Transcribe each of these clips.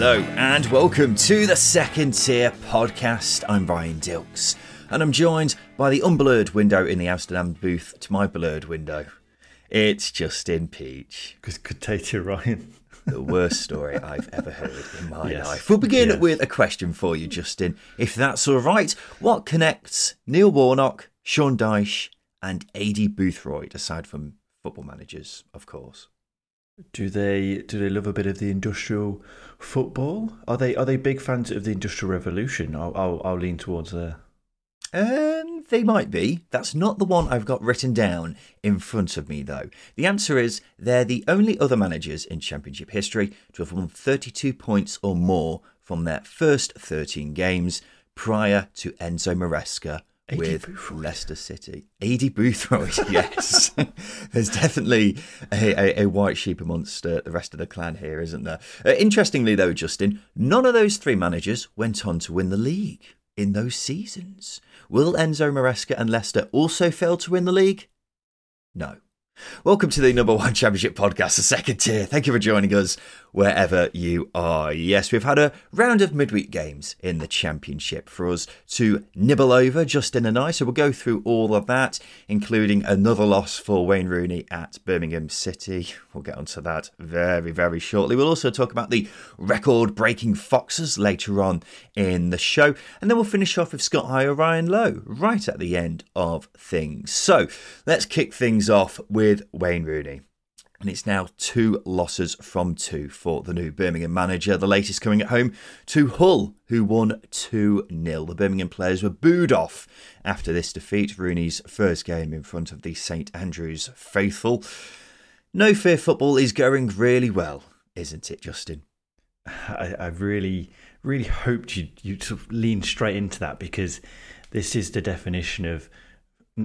Hello and welcome to the Second Tier Podcast. I'm Ryan Dilks and I'm joined by the unblurred window in the Amsterdam booth to my blurred window. It's Justin Peach. Good, good day to you, Ryan. The worst story I've ever heard in my Yes. life. We'll begin Yes. with a question for you, Justin. If that's all right, what connects Neil Warnock, Sean Dyche, and Aidy Boothroyd, aside from football managers, of course? Do they do they love a bit of the industrial football? Are they are they big fans of the industrial revolution? I'll I'll, I'll lean towards there. Um, they might be. That's not the one I've got written down in front of me, though. The answer is they're the only other managers in Championship history to have won 32 points or more from their first 13 games prior to Enzo Maresca. With Boothroyd. Leicester City. Aidy Boothroyd, yes. There's definitely a, a, a white sheep amongst uh, the rest of the clan here, isn't there? Uh, interestingly, though, Justin, none of those three managers went on to win the league in those seasons. Will Enzo Maresca and Leicester also fail to win the league? No. Welcome to the number one championship podcast, the second tier. Thank you for joining us wherever you are. Yes, we've had a round of midweek games in the championship for us to nibble over, Justin and I. So we'll go through all of that, including another loss for Wayne Rooney at Birmingham City. We'll get onto that very, very shortly. We'll also talk about the record breaking Foxes later on in the show. And then we'll finish off with Scott High or Ryan Lowe right at the end of things. So let's kick things off with Wayne Rooney. And it's now two losses from two for the new Birmingham manager. The latest coming at home to Hull, who won 2 0. The Birmingham players were booed off after this defeat, Rooney's first game in front of the St Andrews faithful. No Fear football is going really well, isn't it, Justin? I, I really really hoped you you sort of lean straight into that because this is the definition of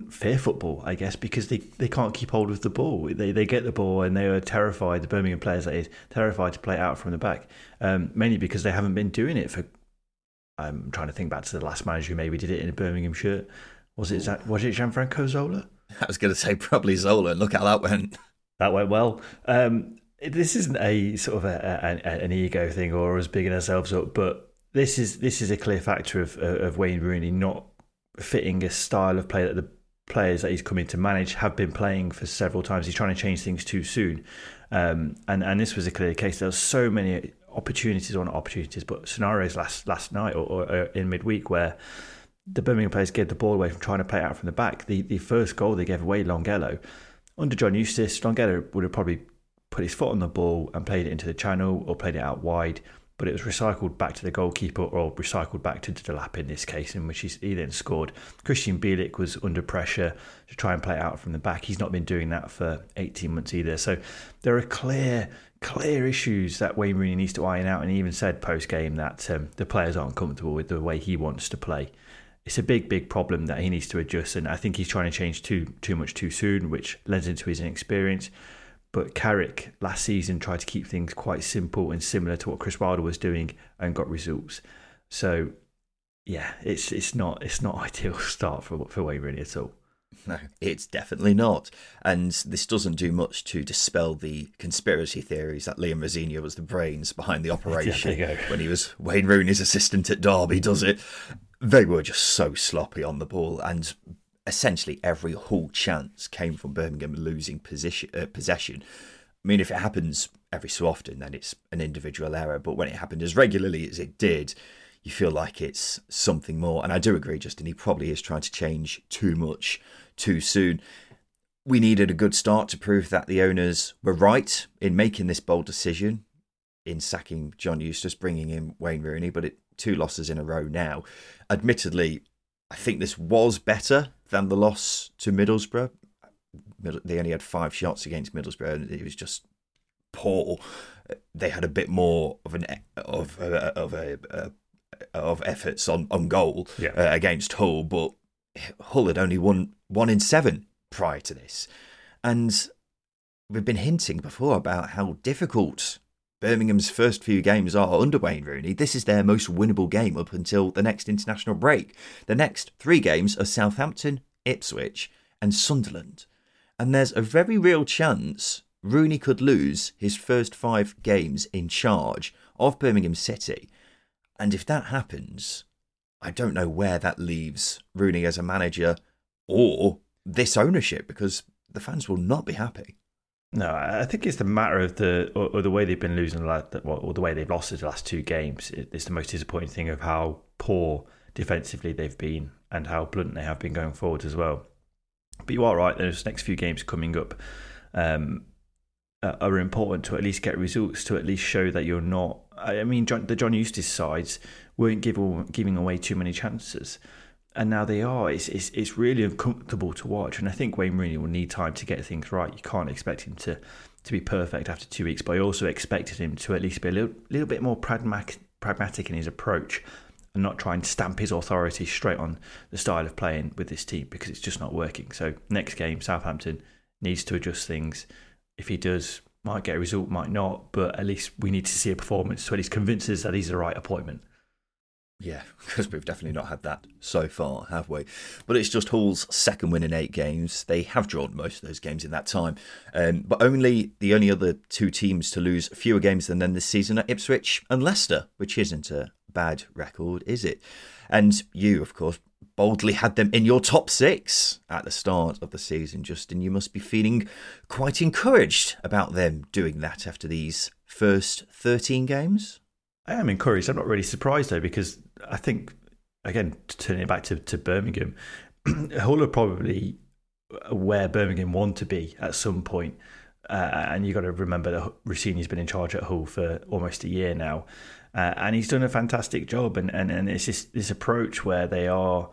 fair football, I guess, because they, they can't keep hold of the ball. They they get the ball and they are terrified. The Birmingham players, that is, terrified to play out from the back. Um, mainly because they haven't been doing it for. I'm trying to think back to the last manager who maybe did it in a Birmingham shirt. Was it was it Gianfranco Zola? I was going to say probably Zola, and look how that went. That went well. Um, this isn't a sort of a, a, an ego thing or us bigging ourselves up, but this is this is a clear factor of of Wayne Rooney not fitting a style of play that the players that he's coming to manage have been playing for several times. He's trying to change things too soon, um, and and this was a clear case. There were so many opportunities, or not opportunities, but scenarios last last night or, or, or in midweek where the Birmingham players gave the ball away from trying to play out from the back. The the first goal they gave away, Longelo, under John Eustace, Longelo would have probably put his foot on the ball and played it into the channel or played it out wide, but it was recycled back to the goalkeeper or recycled back to Delap in this case, in which he then scored. Krystian Bielik was under pressure to try and play out from the back. He's not been doing that for 18 months either. So there are clear, clear issues that Wayne Rooney needs to iron out. And he even said post game that um, the players aren't comfortable with the way he wants to play. It's a big, big problem that he needs to adjust, and I think he's trying to change too too much too soon, which lends into his inexperience. But Carrick last season tried to keep things quite simple and similar to what Chris Wilder was doing and got results. So yeah, it's it's not it's not ideal start for for Wayne Rooney at all. No, it's definitely not. And this doesn't do much to dispel the conspiracy theories that Liam Rosenior was the brains behind the operation go. when he was Wayne Rooney's assistant at Derby, does it? They were just so sloppy on the ball, and essentially every Hull chance came from Birmingham losing position, uh, possession. I mean, if it happens every so often, then it's an individual error. But when it happened as regularly as it did, you feel like it's something more. And I do agree, Justin, he probably is trying to change too much too soon. We needed a good start to prove that the owners were right in making this bold decision in sacking John Eustace, bringing in Wayne Rooney, but it, two losses in a row now. Admittedly, I think this was better than the loss to Middlesbrough. They only had five shots against Middlesbrough, and it was just poor. They had a bit more of an of a, of a, a of efforts on on goal Yeah. uh, against Hull, but Hull had only won one in seven prior to this, and we've been hinting before about how difficult Birmingham's first few games are under Wayne Rooney. This is their most winnable game up until the next international break. The next three games are Southampton, Ipswich, and Sunderland. And there's a very real chance Rooney could lose his first five games in charge of Birmingham City. And if that happens, I don't know where that leaves Rooney as a manager or this ownership because the fans will not be happy. No, I think it's the matter of the or, or the way they've been losing, or the way they've lost the last two games. It's the most disappointing thing of how poor defensively they've been and how blunt they have been going forward as well. But you are right; those next few games coming up um, are important to at least get results, to at least show that you're not. I I mean, John, the John Eustace sides weren't give, giving away too many chances and now they are. It's, it's it's really uncomfortable to watch, and I think Wayne Rooney will need time to get things right. You can't expect him to to be perfect after two weeks, but I also expected him to at least be a little little bit more pragmatic pragmatic in his approach and not try and stamp his authority straight on the style of playing with this team because it's just not working. So next game, Southampton needs to adjust things. If he does, might get a result, might not, but at least we need to see a performance to at least convince us that he's the right appointment. Yeah, because we've definitely not had that so far, have we? But it's just Hull's second win in eight games. They have drawn most of those games in that time, um, but only the only other two teams to lose fewer games than them this season are Ipswich and Leicester, which isn't a bad record, is it? And you, of course, boldly had them in your top six at the start of the season, Justin. You must be feeling quite encouraged about them doing that after these first 13 games. I am encouraged. I'm not really surprised though, because I think, again, turning it back to, to Birmingham, Hull are probably where Birmingham want to be at some point. Uh, and you've got to remember that Rosenior's been in charge at Hull for almost a year now. Uh, and he's done a fantastic job. And, and, and it's this, this approach where they are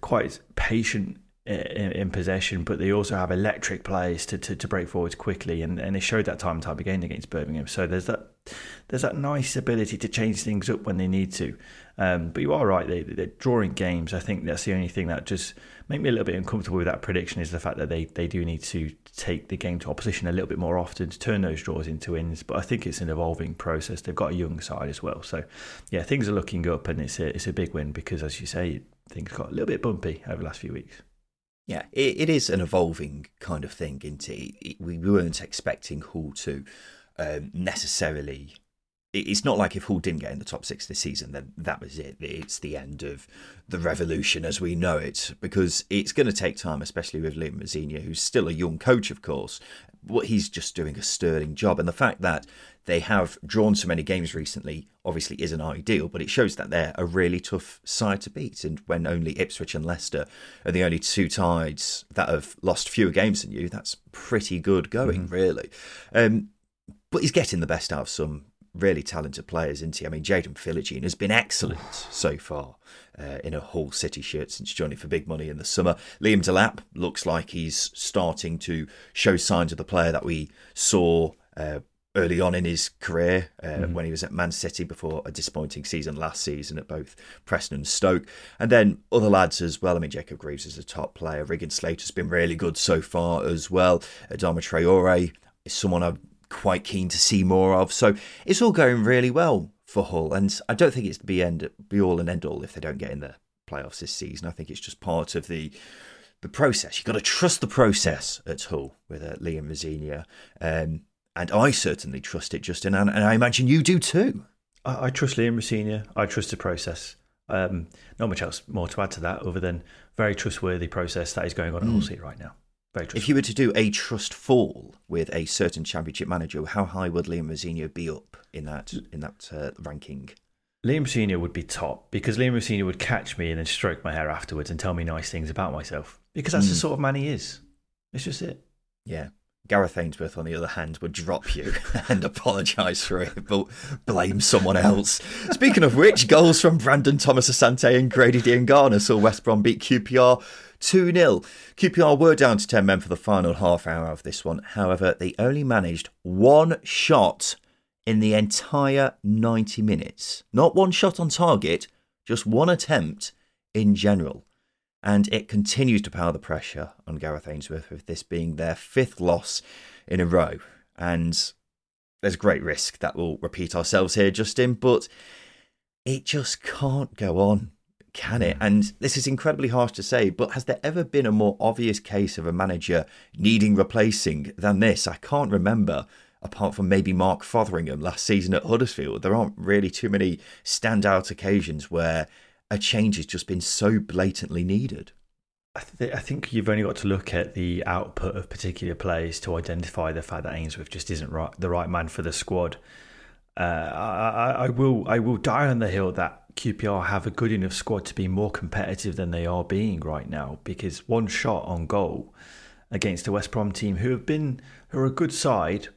quite patient in, in possession, but they also have electric players to, to, to break forwards quickly, and, and they showed that time and time again against Birmingham. So there's that there's that nice ability to change things up when they need to. Um, but you are right; they, they're drawing games. I think that's the only thing that just make me a little bit uncomfortable with that prediction is the fact that they, they do need to take the game to opposition a little bit more often to turn those draws into wins. But I think it's an evolving process. They've got a young side as well, so yeah, things are looking up, and it's a it's a big win because, as you say, things got a little bit bumpy over the last few weeks. Yeah, it, it is an evolving kind of thing, isn't it? We weren't expecting Hull to um, necessarily. It- It's not like if Hull didn't get in the top six this season, then that was it. It's the end of the revolution as we know it, because it's going to take time, especially with Liam Rosenior, who's still a young coach, of course. But he's just doing a sterling job, and the fact that they have drawn so many games recently obviously isn't ideal, but it shows that they're a really tough side to beat. And when only Ipswich and Leicester are the only two sides that have lost fewer games than you, that's pretty good going, really. Um, but he's getting the best out of some really talented players, isn't he? I mean, Jaden Philogene has been excellent so far uh, in a Hull City shirt since joining for big money in the summer. Liam Delap looks like he's starting to show signs of the player that we saw. Uh, Early on in his career, uh, when he was at Man City before a disappointing season last season at both Preston and Stoke, and then other lads as well. I mean, Jacob Greaves is a top player. Regan Slater's been really good so far as well. Adama Traore is someone I'm quite keen to see more of. So it's all going really well for Hull, and I don't think it's be end be all and end all if they don't get in the playoffs this season. I think it's just part of the the process. You've got to trust the process at Hull with uh, Liam Rosenior. Um, and I certainly trust it, Justin, and, and I imagine you do too. I, I trust Liam Rosenior. I trust the process. Um, not much else more to add to that other than very trustworthy process that is going on at Hull City right now. If you were to do a trust fall with a certain championship manager, how high would Liam Rosenior be up in that in that uh, ranking? Liam Rosenior would be top because Liam Rosenior would catch me and then stroke my hair afterwards and tell me nice things about myself because that's mm. the sort of man he is. It's just it. Yeah. Gareth Ainsworth, on the other hand, would drop you and apologise for it, but blame someone else. Speaking of which, goals from Brandon Thomas Asante and Grady Diangana saw West Brom beat QPR 2 0. QPR were down to 10 men for the final half hour of this one. However, they only managed one shot in the entire 90 minutes. Not one shot on target, just one attempt in general. And it continues to power the pressure on Gareth Ainsworth, with this being their fifth loss in a row. And there's great risk that we'll repeat ourselves here, Justin, but it just can't go on, can it? Mm. And this is incredibly harsh to say, but has there ever been a more obvious case of a manager needing replacing than this? I can't remember apart from maybe Mark Fotheringham last season at Huddersfield. There aren't really too many standout occasions where a change has just been so blatantly needed. I, th- I, think you've only got to look at the output of particular players to identify the fact that Ainsworth just isn't right, the right man for the squad. Uh, I, I, will I will die on the hill that QPR have a good enough squad to be more competitive than they are being right now because one shot on goal against a West Brom team who have been who are a good side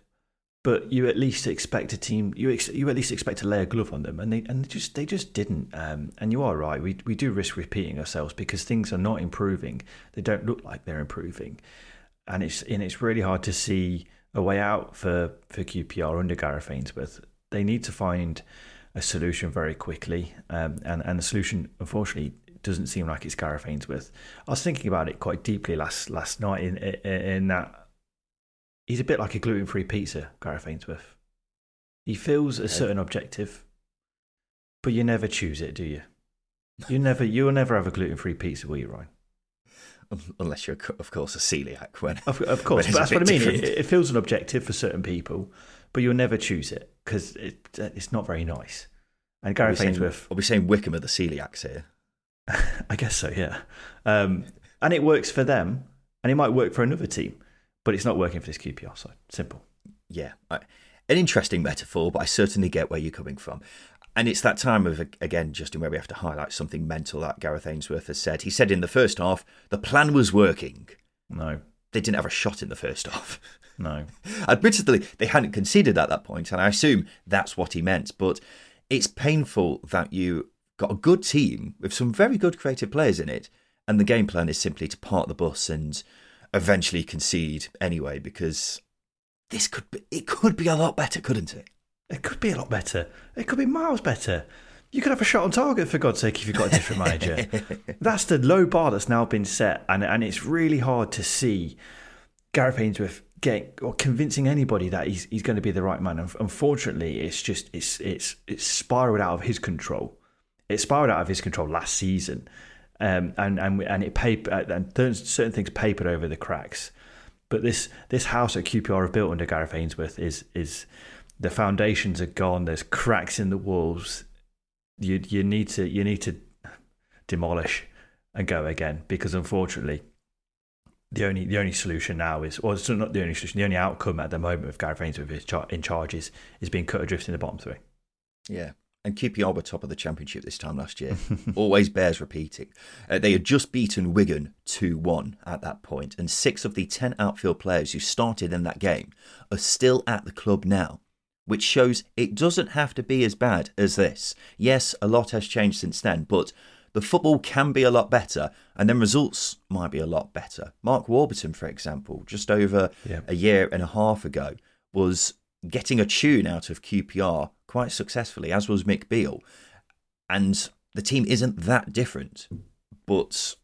but you at least expect a team you ex, you at least expect to lay a glove on them and they and they just they just didn't um, and you are right we we do risk repeating ourselves because things are not improving. They don't look like they're improving. And it's and it's really hard to see a way out for for QPR under Gareth Ainsworth. They need to find a solution very quickly um, and and the solution unfortunately doesn't seem like it's Gareth Ainsworth. I was thinking about it quite deeply last last night in in, in that he's a bit like a gluten free pizza, Gareth Ainsworth. He fills a certain objective, but you never choose it, do you? You never, you'll never have a gluten free pizza, will you, Ryan? Unless you're, of course, a celiac. When of, of course, but that's what I mean. It, it, fills an objective for certain people, but you'll never choose it because it, it's not very nice. And Gareth Ainsworth, are we saying Wycombe are the celiacs here? I guess so, yeah. Um, and it works for them, and it might work for another team but it's not working for this QPR side. Simple. Yeah, an interesting metaphor, but I certainly get where you're coming from. And it's that time of, again, Justin, where we have to highlight something mental that Gareth Ainsworth has said. He said in the first half, the plan was working. No. They didn't have a shot in the first half. No. Admittedly, they hadn't conceded at that point, and I assume that's what he meant. But it's painful that you got a good team with some very good creative players in it, and the game plan is simply to park the bus and eventually concede anyway because this could be it could be a lot better, couldn't it? It could be a lot better. It could be miles better. You could have a shot on target for God's sake if you've got a different manager. that's the low bar that's now been set, and and it's really hard to see Gareth Ainsworth getting or convincing anybody that he's he's going to be the right man. Unfortunately, it's just it's it's it's spiraled out of his control. It spiraled out of his control last season, um, and and and it paper uh, and certain things papered over the cracks. But this this house that QPR have built under Gareth Ainsworth is is the foundations are gone. There's cracks in the walls. You you need to you need to demolish and go again because unfortunately the only the only solution now is, or it's not the only solution, the only outcome at the moment with Gareth Ainsworth in charge is, is being cut adrift in the bottom three. Yeah, and QPR were top of the championship this time last year. Always bears repeating. Uh, they had just beaten Wigan 2 1 at that point, and six of the 10 outfield players who started in that game are still at the club now, which shows it doesn't have to be as bad as this. Yes, a lot has changed since then, but the football can be a lot better, and then results might be a lot better. Mark Warburton, for example, just over yeah. a year and a half ago, was getting a tune out of QPR quite successfully, as was Mick Beale. And the team isn't that different, but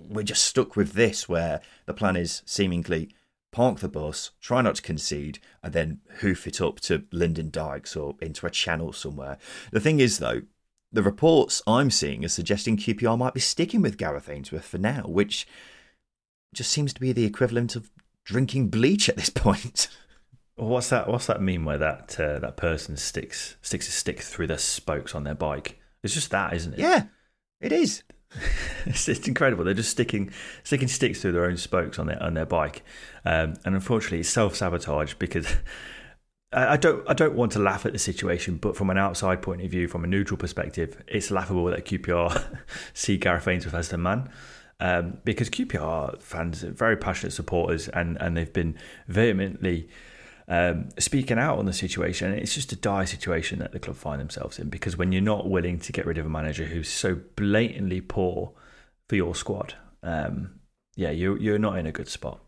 we're just stuck with this where the plan is seemingly park the bus, try not to concede, and then hoof it up to Lyndon Dykes or into a channel somewhere. The thing is, though, the reports I'm seeing are suggesting QPR might be sticking with Gareth Ainsworth for now, which just seems to be the equivalent of drinking bleach at this point. What's that? What's that mean? Where that uh, that person sticks sticks a stick through the spokes on their bike? It's just that, isn't it? Yeah, it is. it's, it's, incredible. They're just sticking sticking sticks through their own spokes on their on their bike, um, and unfortunately, it's self sabotage because I don't I don't want to laugh at the situation, but from an outside point of view, from a neutral perspective, it's laughable that QPR see Gareth Ainsworth as the man. Um, because QPR fans are very passionate supporters and, and they've been vehemently um, speaking out on the situation. It's just a dire situation that the club find themselves in because when you're not willing to get rid of a manager who's so blatantly poor for your squad, um, yeah, you're, you're not in a good spot.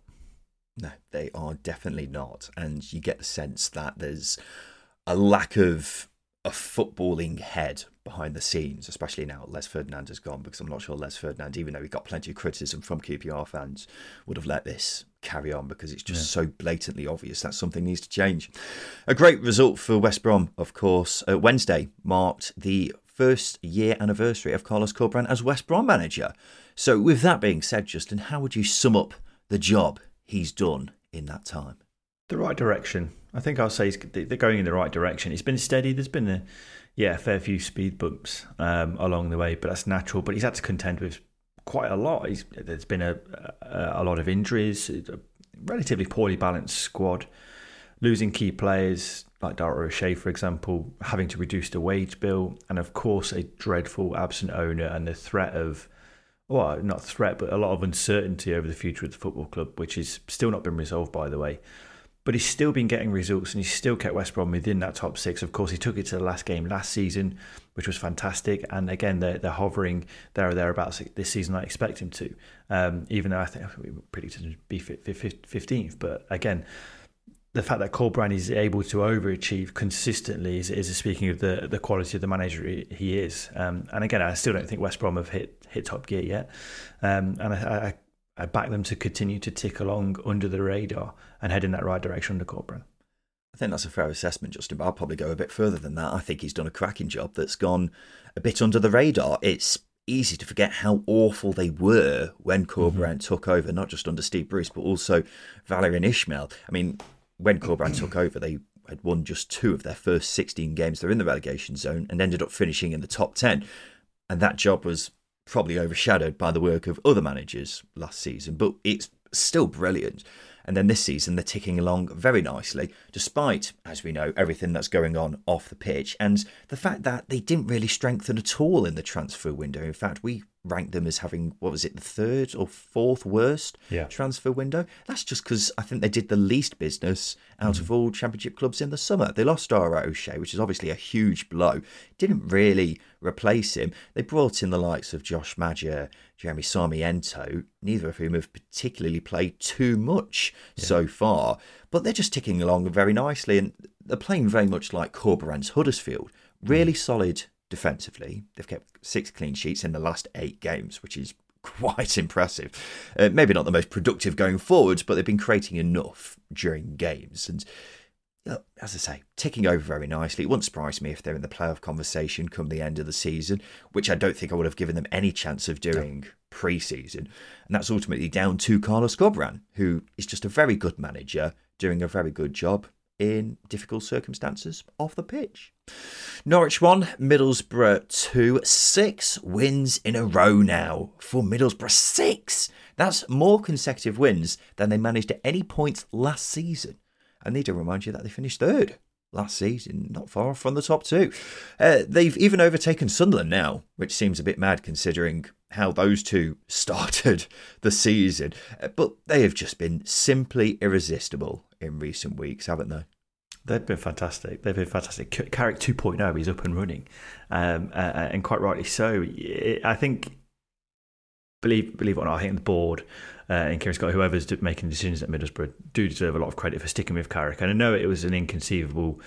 No, they are definitely not. And you get the sense that there's a lack of a footballing head behind the scenes, especially now Les Ferdinand has gone, because I'm not sure Les Ferdinand, even though he got plenty of criticism from QPR fans, would have let this carry on because it's just yeah. so blatantly obvious that something needs to change. A great result for West Brom, of course. Uh, Wednesday marked the first year anniversary of Carlos Corberán as West Brom manager. So, with that being said, Justin, how would you sum up the job he's done in that time? The right direction. I think I'll say they're going in the right direction. It's been steady. There's been a yeah, a fair few speed bumps um, along the way, but that's natural. But he's had to contend with quite a lot. He's, there's been a, a, a lot of injuries, a relatively poorly balanced squad, losing key players like Dara O'Shea, for example, having to reduce the wage bill, and of course a dreadful absent owner and the threat of well, not threat, but a lot of uncertainty over the future of the football club, which is still not been resolved, by the way. But he's still been getting results and he's still kept West Brom within that top six. Of course, he took it to the last game last season, which was fantastic. And again, they're, they're hovering there or thereabouts this season. I expect him to, um, even though I think we predicted to be 15th. But again, the fact that Corberán is able to overachieve consistently is, is speaking of the the quality of the manager he is. Um, and again, I still don't think West Brom have hit hit top gear yet. Um, and I, I, I, back them to continue to tick along under the radar and head in that right direction under Corberán. I think that's a fair assessment, Justin. But I'll probably go a bit further than that. I think he's done a cracking job that's gone a bit under the radar. It's easy to forget how awful they were when Corberán mm-hmm. took over, not just under Steve Bruce, but also Valerian Ismaël. I mean, when Corberán took over, they had won just two of their first 16 games. They're in the relegation zone and ended up finishing in the top 10. And that job was probably overshadowed by the work of other managers last season, but it's still brilliant. And then this season, they're ticking along very nicely, despite, as we know, everything that's going on off the pitch and the fact that they didn't really strengthen at all in the transfer window. In fact, we ranked them as having what was it the third or fourth worst yeah. transfer window that's just because i think they did the least business out mm. of all championship clubs in the summer they lost Dara O'Shea which is obviously a huge blow didn't really replace him they brought in the likes of Josh Maja, Jeremy Sarmiento neither of whom have particularly played too much yeah. so far but they're just ticking along very nicely and they're playing very much like Corberán's Huddersfield really mm. solid defensively. They've kept six clean sheets in the last eight games, which is quite impressive. Uh, maybe not the most productive going forwards, but they've been creating enough during games. And as I say, ticking over very nicely. It wouldn't surprise me if they're in the playoff conversation come the end of the season, which I don't think I would have given them any chance of doing no. pre season. And that's ultimately down to Carlos Corberán, who is just a very good manager, doing a very good job in difficult circumstances off the pitch. Norwich 1, Middlesbrough 2. Six wins in a row now for Middlesbrough. Six! That's more consecutive wins than they managed at any point last season. I need to remind you that they finished third last season, not far from the top two. Uh, they've even overtaken Sunderland now, which seems a bit mad considering how those two started the season. Uh, but they have just been simply irresistible in recent weeks, haven't they? They've been fantastic. They've been fantastic. Carrick 2.0, is up and running, um, uh, uh, and quite rightly so. I think, believe believe it or not, I think the board uh, and Kieran Scott, whoever's making decisions at Middlesbrough, do deserve a lot of credit for sticking with Carrick. And I know it was an inconceivable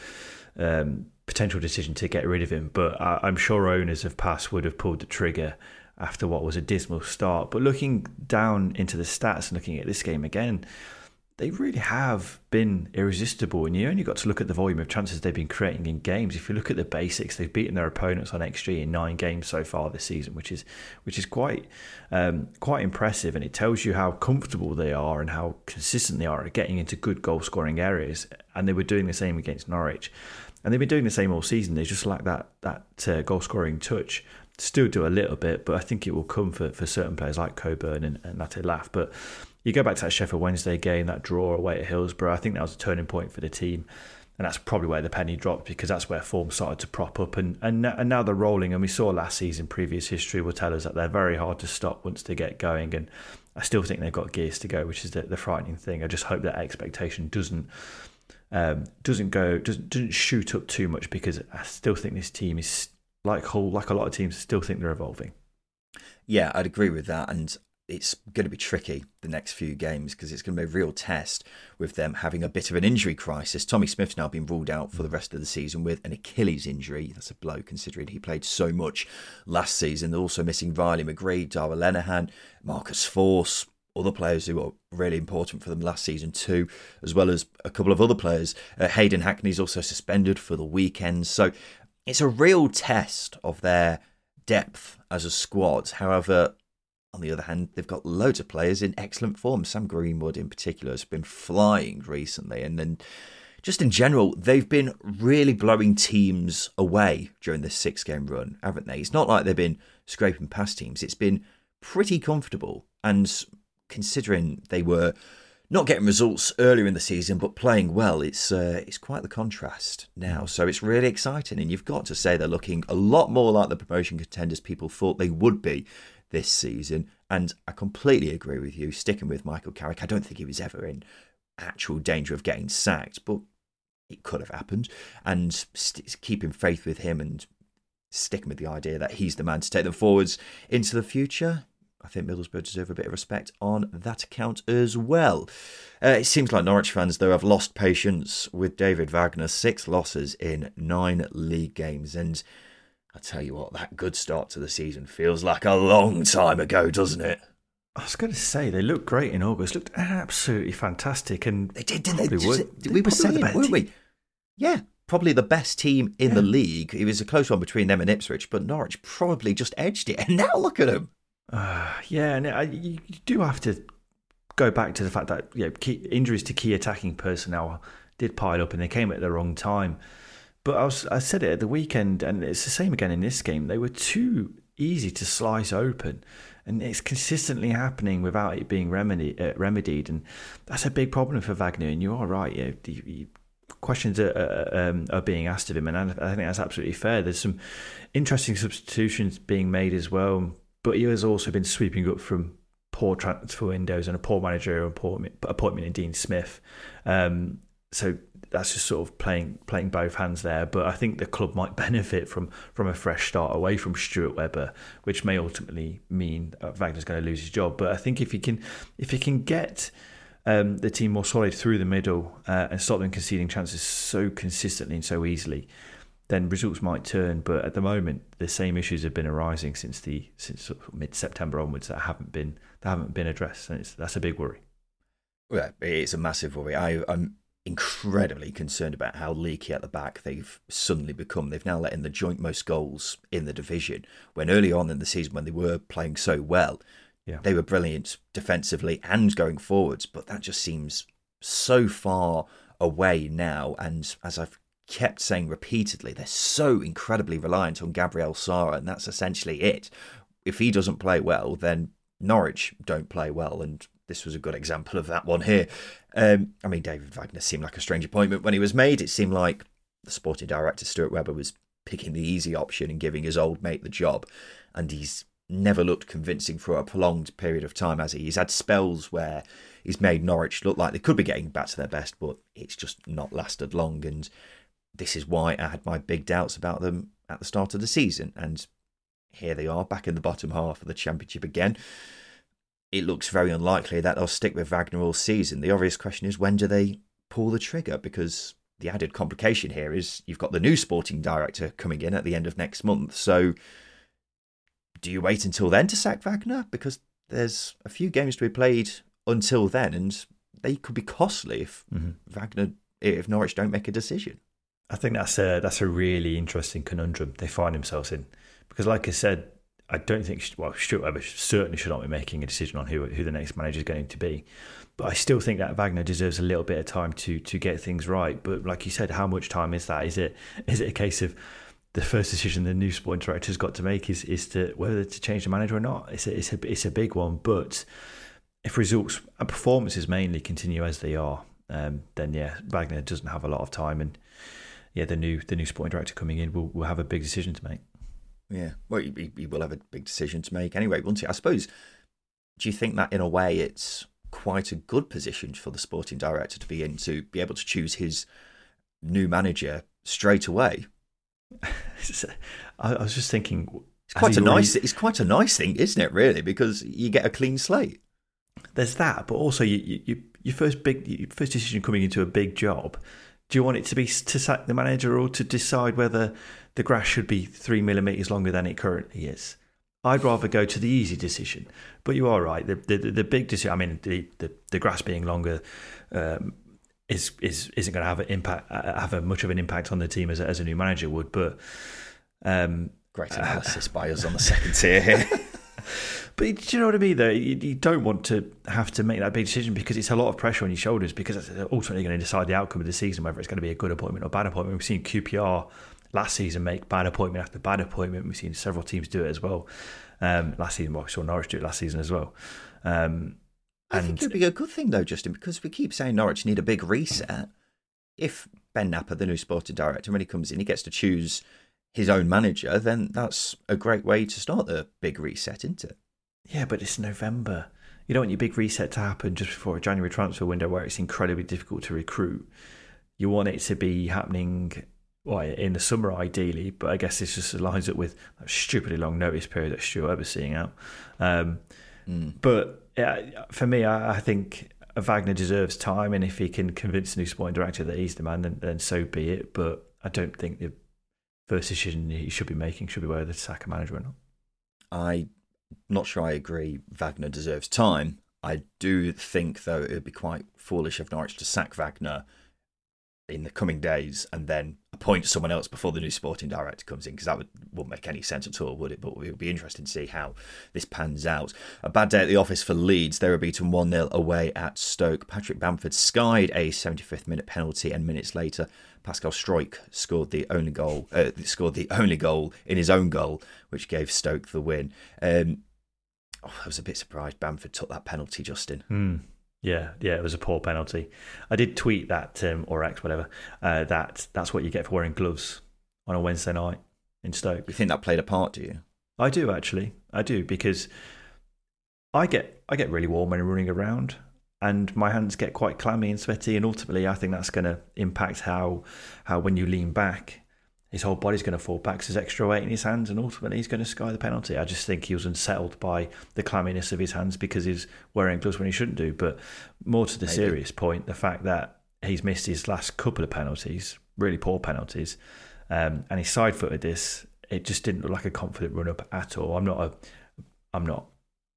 um, potential decision to get rid of him, but I, I'm sure owners of past would have pulled the trigger after what was a dismal start. But looking down into the stats and looking at this game again, they really have been irresistible. And you only got to look at the volume of chances they've been creating in games. If you look at the basics, they've beaten their opponents on XG in nine games so far this season, which is which is quite um, quite impressive. And it tells you how comfortable they are and how consistent they are at getting into good goal scoring areas. And they were doing the same against Norwich, and they've been doing the same all season. They just lack that that uh, goal scoring touch. Still do a little bit, but I think it will come for, for certain players like Coburn and, and Latte Lath. But you go back to that Sheffield Wednesday game, that draw away at Hillsborough. I think that was a turning point for the team. and that's probably where the penny dropped because that's where form started to prop up, and and and now they're rolling. And we saw last season, previous history will tell us that they're very hard to stop once they get going. And I still think they've got gears to go, which is the, the frightening thing. I just hope that expectation doesn't um, doesn't go doesn't doesn't shoot up too much because I still think this team is like whole like a lot of teams still think they're evolving. Yeah, I'd agree with that, and it's going to be tricky the next few games because it's going to be a real test with them having a bit of an injury crisis. Tommy Smith's now been ruled out for the rest of the season with an Achilles injury. That's a blow considering he played so much last season. They're also missing Riley McGree, Darragh Lenihan, Marcus Forss, other players who were really important for them last season too, as well as a couple of other players. Uh, Hayden Hackney's also suspended for the weekend. So it's a real test of their depth as a squad. However, on the other hand, they've got loads of players in excellent form. Sam Greenwood, in particular, has been flying recently. And then, just in general, they've been really blowing teams away during this six game run, haven't they? It's not like they've been scraping past teams, it's been pretty comfortable. And considering they were not getting results earlier in the season but playing well, it's uh, it's quite the contrast now. So it's really exciting, and you've got to say they're looking a lot more like the promotion contenders people thought they would be this season. And I completely agree with you. Sticking with Michael Carrick, I don't think he was ever in actual danger of getting sacked, but it could have happened. And st- keeping faith with him and sticking with the idea that he's the man to take them forwards into the future. I think Middlesbrough deserve a bit of respect on that account as well. Uh, it seems like Norwich fans, though, have lost patience with David Wagner. Six losses in nine league games. And I tell you what, that good start to the season feels like a long time ago, doesn't it? I was going to say they looked great in August. Looked absolutely fantastic, and they did. Didn't they? Would, we were saying, weren't team. we? Yeah, probably the best team in yeah. the league. It was a close one between them and Ipswich, but Norwich probably just edged it. And now look at them. Uh, yeah, and I, you do have to go back to the fact that you know, key, injuries to key attacking personnel did pile up, and they came at the wrong time. But I, was, I said it at the weekend, and it's the same again in this game. They were too easy to slice open, and it's consistently happening without it being remedy, uh, remedied. And that's a big problem for Wagner. And you are right. You, you, you questions are, um, are being asked of him, and I, I think that's absolutely fair. There's some interesting substitutions being made as well, but he has also been sweeping up from poor transfer windows and a poor managerial appointment, appointment in Dean Smith. Um, so that's just sort of playing playing both hands there. But I think the club might benefit from from a fresh start away from Stuart Webber, which may ultimately mean Wagner's going to lose his job. But I think if he can if he can get um, the team more solid through the middle uh, and stop them conceding chances so consistently and so easily, then results might turn. But at the moment, the same issues have been arising since the since sort of mid September onwards that haven't been that haven't been addressed, and that's a big worry. Well, it's a massive worry. I, I'm incredibly concerned about how leaky at the back they've suddenly become. They've now let in the joint most goals in the division. When early on in the season, when they were playing so well, yeah. they were brilliant defensively and going forwards. But that just seems so far away now. And as I've kept saying repeatedly, they're so incredibly reliant on Gabriel Sara, and that's essentially it. If he doesn't play well, then Norwich don't play well, and this was a good example of that one here. Um, I mean, David Wagner seemed like a strange appointment when he was made. It seemed like the sporting director, Stuart Webber, was picking the easy option and giving his old mate the job. And he's never looked convincing for a prolonged period of time, has he? He's had spells where he's made Norwich look like they could be getting back to their best, but it's just not lasted long. And this is why I had my big doubts about them at the start of the season. And here they are, back in the bottom half of the championship again it looks very unlikely that they'll stick with Wagner all season. The obvious question is when do they pull the trigger? Because the added complication here is you've got the new sporting director coming in at the end of next month. So do you wait until then to sack Wagner? Because there's a few games to be played until then, and they could be costly if mm-hmm. Wagner, if Norwich don't make a decision. I think that's a that's a really interesting conundrum they find themselves in because, like I said, I don't think well Stuart Webber certainly should not be making a decision on who who the next manager is going to be, but I still think that Wagner deserves a little bit of time to to get things right. But like you said, how much time is that? Is it is it a case of the first decision the new sporting director has got to make is is to whether to change the manager or not? It's a, it's a it's a big one, but if results and performances mainly continue as they are, um, then yeah, Wagner doesn't have a lot of time, and yeah, the new the new sporting director coming in will will have a big decision to make. Yeah, well, he, he will have a big decision to make anyway, won't he? I suppose. Do you think that in a way it's quite a good position for the sporting director to be in to be able to choose his new manager straight away? I, was just thinking, it's quite a nice. It's quite a nice thing, isn't it? Really, because you get a clean slate. There's that, but also you, you, your first big, your first decision coming into a big job. Do you want it to be to sack the manager or to decide whether the grass should be three millimeters longer than it currently is? I'd rather go to the easy decision. But you are right. The the, the big decision. I mean, the, the, the grass being longer um, is is isn't going to have an impact have a much of an impact on the team as a, as a new manager would. But um, great analysis uh, by us on the second tier here. but do you know what I mean? Though you, you, don't want to have to make that big decision because it's a lot of pressure on your shoulders because it's ultimately going to decide the outcome of the season, whether it's going to be a good appointment or bad appointment. We've seen QPR last season make bad appointment after bad appointment. We've seen several teams do it as well. Um, last season, well, we saw Norwich do it last season as well. Um, I think it'd be a good thing though, Justin, because we keep saying Norwich need a big reset. If Ben Knapper, the new sporting director, when he comes in, he gets to choose his own manager, then that's a great way to start the big reset, isn't it? Yeah, but it's November. You don't want your big reset to happen just before a January transfer window where it's incredibly difficult to recruit. You want it to be happening well, in the summer ideally, but I guess this just lines up with that stupidly long notice period that Stuart was seeing out. Um, mm. But yeah, for me, I, I, think Wagner deserves time, and if he can convince the new sporting director that he's the man, then, then so be it. But I don't think the first decision he should be making should be whether to sack a manager or not. I'm not sure I agree. Wagner deserves time. I do think, though, it would be quite foolish of Norwich to sack Wagner in the coming days and then appoint someone else before the new sporting director comes in because that would, wouldn't make any sense at all, would it? But it would be interesting to see how this pans out. A bad day at the office for Leeds. They were beaten 1 0 away at Stoke. Patrick Bamford skied a 75th minute penalty, and minutes later, Pascal Struijk scored the only goal. Uh, scored the only goal in his own goal, which gave Stoke the win. Um, oh, I was a bit surprised Bamford took that penalty, Justin. Mm. Yeah, yeah, it was a poor penalty. I did tweet that um, or X whatever uh, that that's what you get for wearing gloves on a Wednesday night in Stoke. You think that played a part? Do you? I do actually. I do because I get I get really warm when I'm running around, and my hands get quite clammy and sweaty, and ultimately I think that's going to impact how how when you lean back his whole body's going to fall back. There's extra weight in his hands, and ultimately he's going to sky the penalty. I just think he was unsettled by the clamminess of his hands because he's wearing gloves when he shouldn't do. But more to the Maybe. serious point, the fact that he's missed his last couple of penalties, really poor penalties, um, and he side footed this. It just didn't look like a confident run up at all. I'm not a, I'm not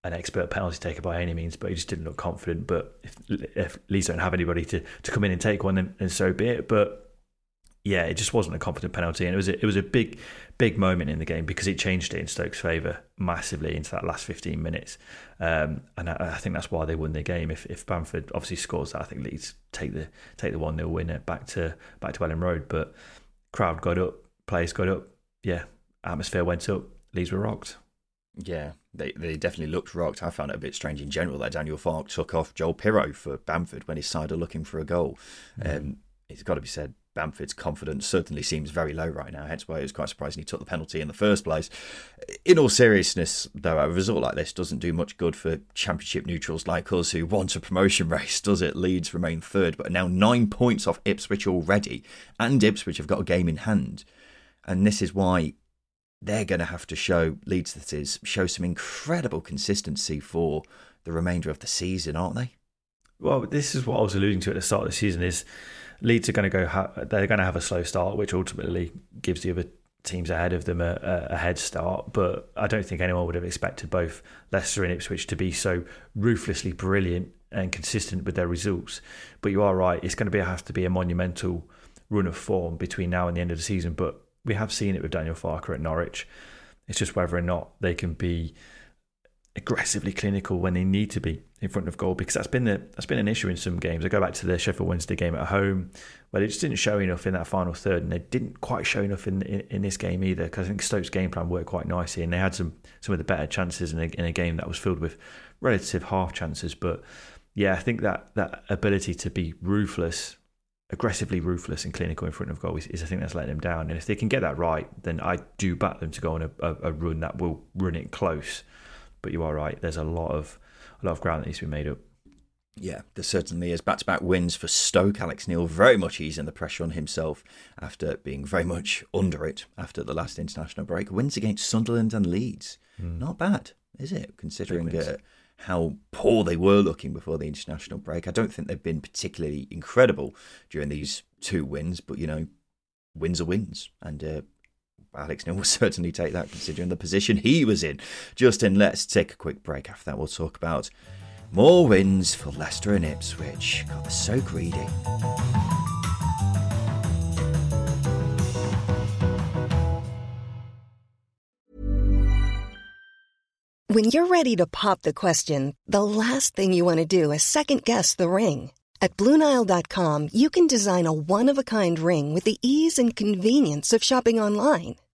an expert penalty taker by any means, but he just didn't look confident. But if, if Leeds don't have anybody to, to come in and take one, then, then so be it. But yeah, it just wasn't a confident penalty, and it was a, it was a big big moment in the game because it changed it in Stokes' favour massively into that last fifteen minutes, um, and I, I, think that's why they won the game. If if Bamford obviously scores that, I think Leeds take the take the one 0 win back to back to Elland Road. But crowd got up, players got up, yeah, atmosphere went up. Leeds were rocked. Yeah, they they definitely looked rocked. I found it a bit strange in general that Daniel Farke took off Joel Piroe for Bamford when his side are looking for a goal. Mm. Um, it's got to be said, Bamford's confidence certainly seems very low right now, hence why it was quite surprising he took the penalty in the first place. In all seriousness, though, a result like this doesn't do much good for championship neutrals like us who want a promotion race, does it? Leeds remain third, but are now nine points off Ipswich already, and Ipswich have got a game in hand. And this is why they're going to have to show, Leeds that is, show some incredible consistency for the remainder of the season, aren't they? Well, this is what I was alluding to at the start of the season is Leeds are going to go. Ha- they're going to have a slow start, which ultimately gives the other teams ahead of them a, a, head start. But I don't think anyone would have expected both Leicester and Ipswich to be so ruthlessly brilliant and consistent with their results. But you are right; it's going to be have to be a monumental run of form between now and the end of the season. But we have seen it with Daniel Farke at Norwich. It's just whether or not they can be aggressively clinical when they need to be in front of goal because that's been that's been an issue in some games. I go back to the Sheffield Wednesday game at home where they just didn't show enough in that final third, and they didn't quite show enough in in, in this game either. Because I think Stokes' game plan worked quite nicely, and they had some some of the better chances in a, in a game that was filled with relative half chances. But yeah, I think that that ability to be ruthless, aggressively ruthless and clinical in front of goal is, is I think that's letting them down. And if they can get that right, then I do back them to go on a, a, a run that will run it close. But you are right. There's a lot of a lot of ground that needs to be made up. Yeah, there certainly is. Back to back wins for Stoke. Alex Neil very much easing the pressure on himself after being very much under it after the last international break. Wins against Sunderland and Leeds. Mm. Not bad, is it? Considering uh, how poor they were looking before the international break. I don't think they've been particularly incredible during these two wins, but you know, wins are wins. And uh, Alex Neil will certainly take that considering the position he was in. Justin, let's take a quick break. After that, we'll talk about more wins for Leicester and Ipswich. God, they're so greedy. When you're ready to pop the question, the last thing you want to do is second guess the ring. At Bluenile.com, you can design a one of a kind ring with the ease and convenience of shopping online.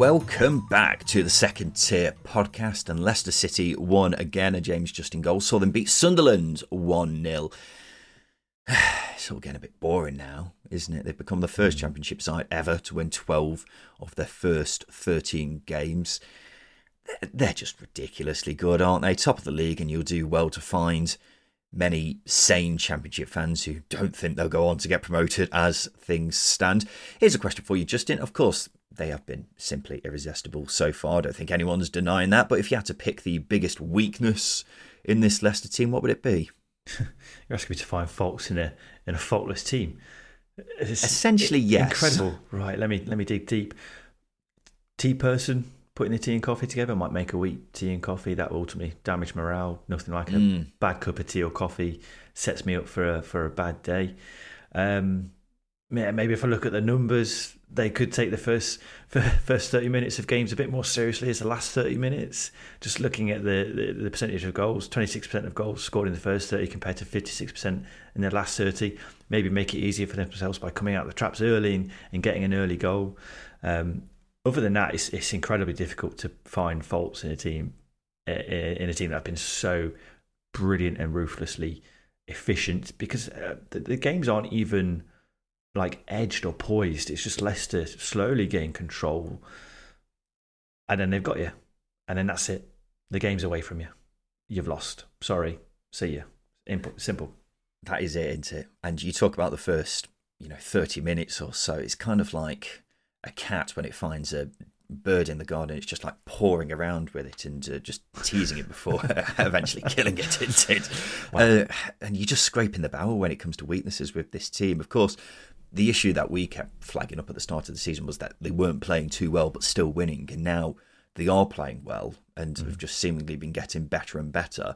Welcome back to the second tier podcast. And Leicester City won again. A James Justin goal saw them beat Sunderland 1 0. It's all getting a bit boring now, isn't it? They've become the first hmm. championship side ever to win 12 of their first 13 games. They're just ridiculously good, aren't they? Top of the league, and you'll do well to find many sane championship fans who don't think they'll go on to get promoted as things stand. Here's a question for you, Justin. Of course, they have been simply irresistible so far. I don't think anyone's denying that. But if you had to pick the biggest weakness in this Leicester team, what would it be? You're asking me to find faults in a in a faultless team. It's Essentially, yes. Incredible. Right. Let me let me dig deep. Tea person putting the tea and coffee together might make a weak tea and coffee. That will ultimately damage morale. Nothing like a mm. bad cup of tea or coffee sets me up for a for a bad day. Um, maybe if I look at the numbers, they could take the first first 30 minutes of games a bit more seriously as the last 30 minutes. Just looking at the, the, the percentage of goals, 26% of goals scored in the first 30 compared to 56% in the last 30. Maybe make it easier for themselves by coming out of the traps early and, and getting an early goal. Um, other than that, it's, it's incredibly difficult to find faults in a team in a team that have been so brilliant and ruthlessly efficient because uh, the, the games aren't even like edged or poised. It's just Leicester slowly gain control, and then they've got you, and then that's it. The game's away from you. You've lost. Sorry. See you. Simple. That is it, isn't it? And you talk about the first, you know, thirty minutes or so. It's kind of like a cat when it finds a bird in the garden. It's just like pouring around with it and uh, just teasing it before eventually killing it. It? Wow. Uh, and you're just scraping the barrel when it comes to weaknesses with this team. Of course, the issue that we kept flagging up at the start of the season was that they weren't playing too well but still winning and now they are playing well and mm. have just seemingly been getting better and better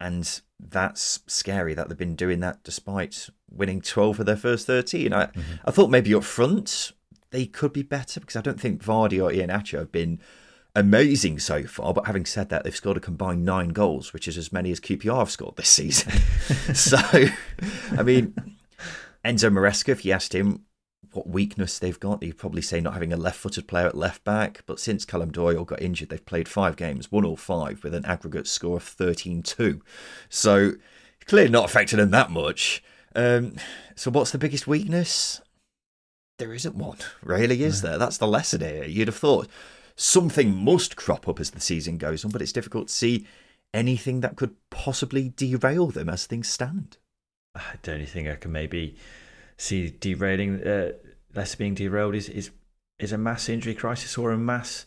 and that's scary that they've been doing that despite winning 12 of their first 13 I, mm-hmm. I thought maybe up front they could be better because I don't think Vardy or Iheanacho have been amazing so far. But having said that, they've scored a combined nine goals, which is as many as QPR have scored this season. so, I mean, Enzo Maresca, if you asked him what weakness they've got, he'd probably say not having a left footed player at left back. But since Callum Doyle got injured, they've played five games, won all five, with an aggregate score of 13 2. So clearly not affected them that much. Um, so what's the biggest weakness? There isn't one, really, is there? That's the lesson here. You'd have thought something must crop up as the season goes on, but it's difficult to see anything that could possibly derail them as things stand. the only thing I can maybe see derailing uh, Leicester being derailed is is is a mass injury crisis or a mass.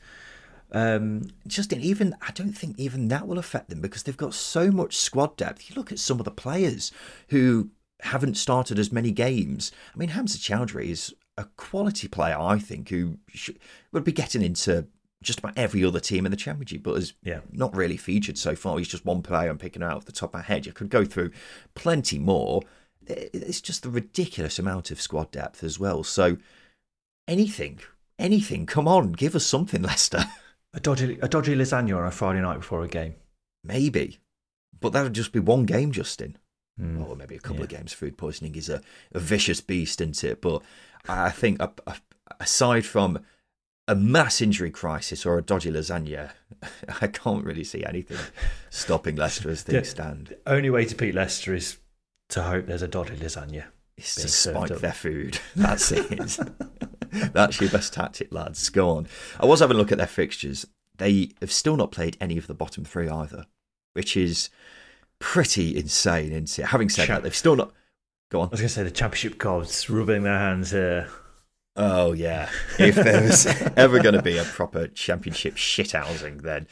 Um, Justin, even I don't think even that will affect them because they've got so much squad depth. You look at some of the players who haven't started as many games. I mean, Hamza Choudhury is a quality player, I think, who should, would be getting into just about every other team in the championship, but has Yeah. not really featured so far. He's just one player I'm picking out off the top of my head. You could go through plenty more. It's just the ridiculous amount of squad depth as well. So anything, anything, come on, give us something, Leicester. a dodgy a dodgy lasagna on a Friday night before a game. Maybe. But that would just be one game, Justin. Hmm. Or maybe a couple Yeah. of games. Food poisoning is a, a vicious beast, isn't it? But I think a, a, aside from a mass injury crisis or a dodgy lasagna, I can't really see anything stopping Leicester as things Yeah. stand. The only way to beat Leicester is to hope there's a dodgy lasagna. It's to spike up. their food. That's it. That's your best tactic, lads. Go on. I was having a look at their fixtures. They have still not played any of the bottom three either, which is pretty insane, isn't it? Having said that, they've still not. Go on. I was going to say the championship gods rubbing their hands here. Oh yeah. If there was ever going to be a proper championship shithousing, then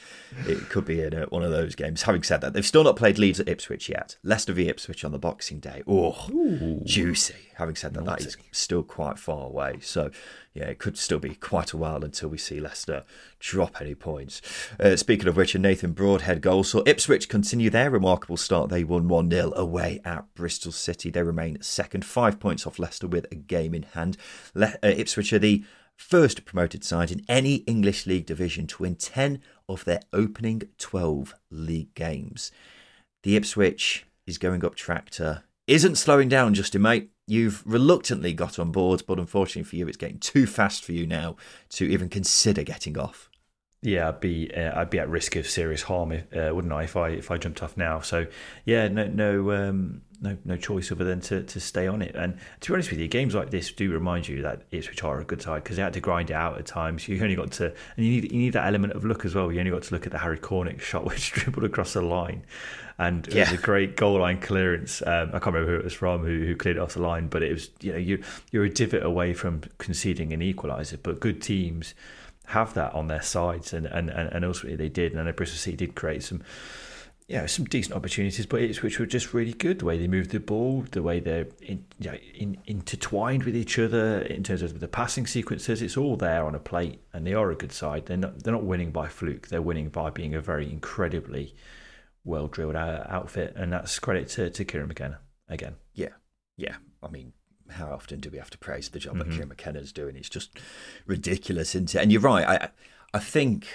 it could be in a, one of those games. Having said that, they've still not played Leeds at Ipswich yet. Leicester v Ipswich on the Boxing Day. Oh, juicy. Having said that, that is still quite far away. So yeah, it could still be quite a while until we see Leicester drop any points. Uh, speaking of which, a Nathan Broadhead goal saw Ipswich continue their remarkable start. They won 1 0 away at Bristol City. They remain second, five points off Leicester with a game in hand. Le- uh, Ipswich are the first promoted side in any English League division to win 10 of their opening 12 league games. The Ipswich is going up tractor. Isn't slowing down, Justin, mate. You've reluctantly got on board, but unfortunately for you, it's getting too fast for you now to even consider getting off. Yeah, I'd be uh, I'd be at risk of serious harm, if, uh, wouldn't I, if I if I jumped off now? So yeah, no no um, no no choice other than to, to stay on it. And to be honest with you, games like this do remind you that Ipswich are a good side because they had to grind it out at times. You only got to and you need you need that element of luck as well. You only got to look at the Harry Cornick shot which dribbled across the line, and it was a great goal line clearance. Um, I can't remember who it was from who, who cleared it off the line, but it was you know you you're a divot away from conceding an equaliser. But good teams have that on their sides, and and and, and ultimately they did. And I know Bristol City did create some. Yeah, some decent opportunities, but it's which were just really good. The way they moved the ball, the way they're in, you know, in, intertwined with each other in terms of the passing sequences. It's all there on a plate, and they are a good side. They're not they're not winning by fluke. They're winning by being a very incredibly well drilled out uh, outfit, and that's credit to to Kieran McKenna again. Yeah, yeah. I mean, how often do we have to praise the job Mm-hmm. that Kieran McKenna's doing? It's just ridiculous, isn't it? And you're right. I, I think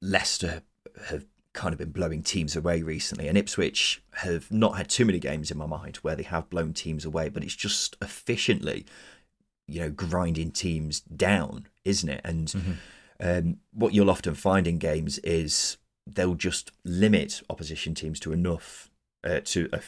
Leicester have kind of been blowing teams away recently, and Ipswich have not had too many games in my mind where they have blown teams away, but it's just efficiently, you know, grinding teams down, isn't it? And um, what you'll often find in games is they'll just limit opposition teams to enough uh, to a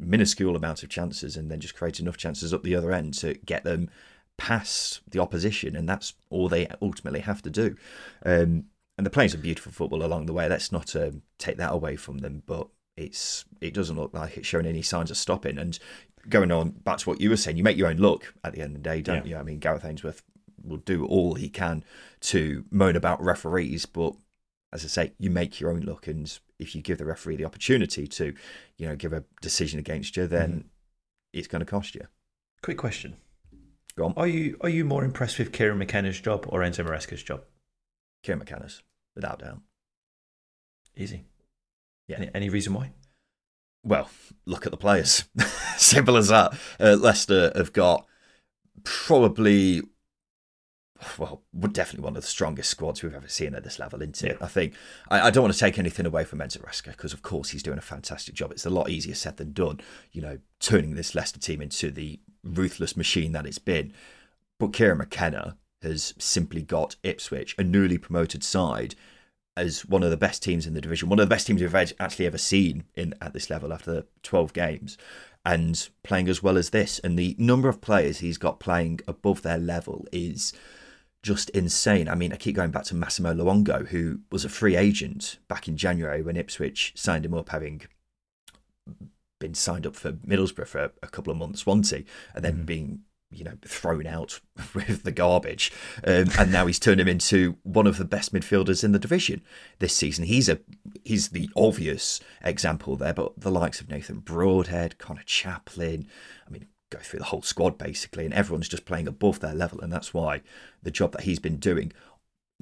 minuscule amount of chances, and then just create enough chances up the other end to get them past the opposition, and that's all they ultimately have to do. Um, and they're playing some beautiful football along the way. Let's not um, take that away from them, but it's it doesn't look like it's showing any signs of stopping. And going on back to what you were saying, you make your own luck at the end of the day, don't Yeah. you? I mean, Gareth Ainsworth will do all he can to moan about referees, but as I say, you make your own look, and if you give the referee the opportunity to, you know, give a decision against you, then it's going to cost you. Quick question: Go on, Are you are you more impressed with Kieran McKenna's job or Enzo Maresca's job? Kieran McKenna's, without doubt. Easy. Yeah. Any, any reason why? Well, look at the players. Simple as that. Uh, Leicester have got probably, well, we're definitely one of the strongest squads we've ever seen at this level, isn't it? Yeah. I think I, I don't want to take anything away from Enzo because, of course, he's doing a fantastic job. It's a lot easier said than done, you know, turning this Leicester team into the ruthless machine that it's been. But Kieran McKenna has simply got Ipswich, a newly promoted side, as one of the best teams in the division, one of the best teams we've actually ever seen in at this level after 12 games, and playing as well as this. And the number of players he's got playing above their level is just insane. I mean, I keep going back to Massimo Luongo, who was a free agent back in January when Ipswich signed him up, having been signed up for Middlesbrough for a, couple of months, he? And then mm-hmm. being you know thrown out with the garbage, um, and now he's turned him into one of the best midfielders in the division this season. He's a he's the obvious example there, but the likes of Nathan Broadhead, Conor Chaplin, I mean, go through the whole squad basically, and everyone's just playing above their level, and that's why the job that he's been doing.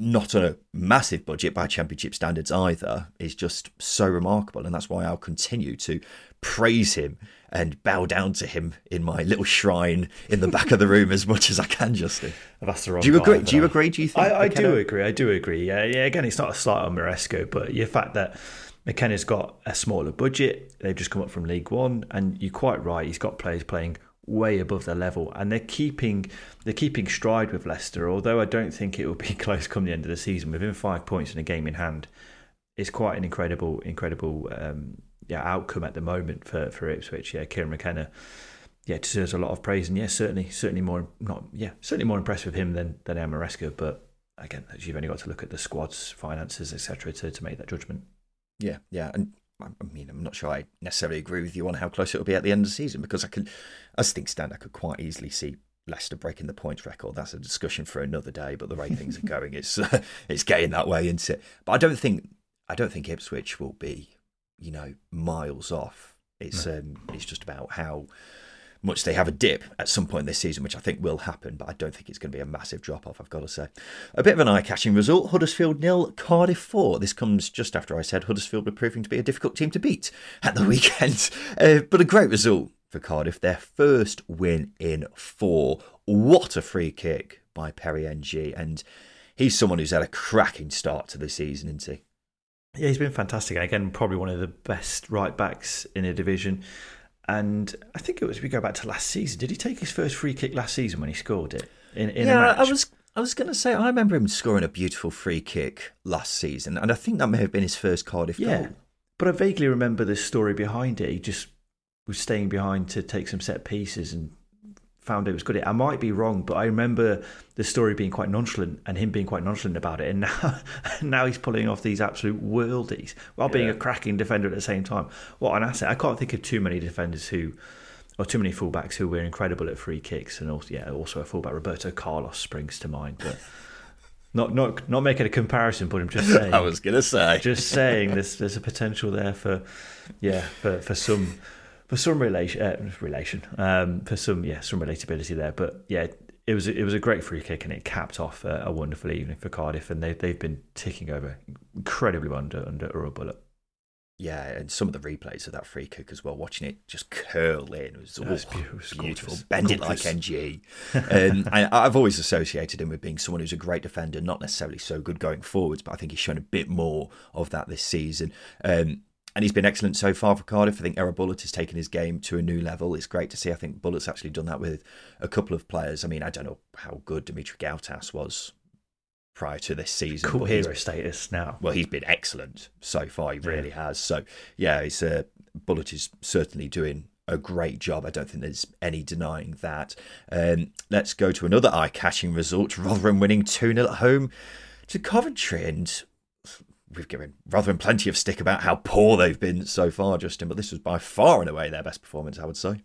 Not on a massive budget by championship standards either, is just so remarkable. And that's why I'll continue to praise him and bow down to him in my little shrine in the back of the room as much as I can, Justin. That's the wrong. Do you agree? Do you agree? Do you think? I, I do agree. I do agree. Yeah, yeah. Again, it's not a slight on Maresca, but the fact that McKenna's got a smaller budget, they've just come up from League One, and you're quite right. He's got players playing way above their level, and they're keeping they're keeping stride with Leicester. Although I don't think it will be close come the end of the season, within five points and a game in hand, it's quite an incredible, incredible um, yeah outcome at the moment for for Ipswich. Yeah, Kieran McKenna. Yeah, deserves a lot of praise, and yeah, certainly, certainly more not yeah, certainly more impressed with him than than Amoresco. But again, you've only got to look at the squad's finances, etc., to to make that judgment. Yeah, yeah, and I mean, I'm not sure I necessarily agree with you on how close it will be at the end of the season because I can, as things stand, I could quite easily see Leicester breaking the points record. That's a discussion for another day. But the way things are going, it's uh, it's getting that way, isn't it? But I don't think I don't think Ipswich will be you know, miles off. It's um, it's just about how much they have a dip at some point this season, which I think will happen, but I don't think it's going to be a massive drop off, I've got to say. A bit of an eye catching result Huddersfield nil, Cardiff 4. This comes just after I said Huddersfield were proving to be a difficult team to beat at the weekend. Uh, but a great result for Cardiff, their first win in four. What a free kick by Perry Ng. And he's someone who's had a cracking start to the season, isn't he? Yeah, he's been fantastic. Again, probably one of the best right backs in the division. And I think it was we go back to last season. Did he take his first free kick last season when he scored it in, in yeah, I was I was going to say I remember him scoring a beautiful free kick last season, and I think that may have been his first Cardiff yeah, goal. But I vaguely remember the story behind it. He just was staying behind to take some set pieces and found it was good. It I might be wrong, but I remember the story being quite nonchalant and him being quite nonchalant about it. And now, now he's pulling off these absolute worldies while being a cracking defender at the same time. What an asset! I can't think of too many defenders who, or too many fullbacks who were incredible at free kicks, and also yeah, also a fullback Roberto Carlos springs to mind, but. Not, not, not making a comparison, but I'm just saying. I was gonna say, just saying, there's there's a potential there for, yeah, for, for some for some relation, uh, relation, um, for some yeah, some relatability there. But yeah, it was it was a great free kick, and it capped off a, a wonderful evening for Cardiff, and they they've been ticking over incredibly well under under Erol Bulut. Yeah, and some of the replays of that free kick as well, watching it just curl in it was, oh, beautiful, beautiful. bend it like Ng. um, I, I've always associated him with being someone who's a great defender, not necessarily so good going forwards, but I think he's shown a bit more of that this season. Um, and he's been excellent so far for Cardiff. I think Erol Bulut has taken his game to a new level. It's great to see. I think Bulut's actually done that with a couple of players. I mean, I don't know how good Dimitri Goutas was prior to this season. Cool hero status now. Well, he's been excellent so far. He really yeah. has. So yeah, it's uh, Bulut is certainly doing a great job. I don't think there's any denying that. Um, let's go to another eye-catching result. Rotherham winning 2-0 at home to Coventry. And we've given Rotherham plenty of stick about how poor they've been so far, Justin, but this was by far and away their best performance, I would say.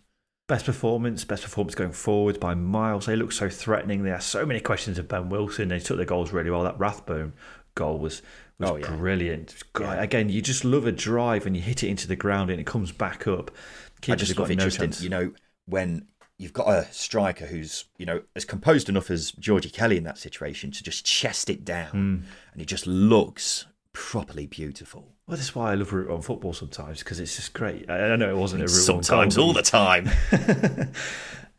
Best performance, best performance going forward by miles. They look so threatening. They asked so many questions of Ben Wilson. They took their goals really well. That Rathbone goal was was oh, yeah. brilliant. Yeah. Again, you just love a drive and you hit it into the ground and it comes back up. Keepers I just love it, no Justin. You know, when you've got a striker who's you know as composed enough as Georgie Kelly in that situation to just chest it down, mm. and he just looks properly beautiful. Well, that's why I love route one football sometimes because it's just great. I, know it wasn't a root sometimes all the time.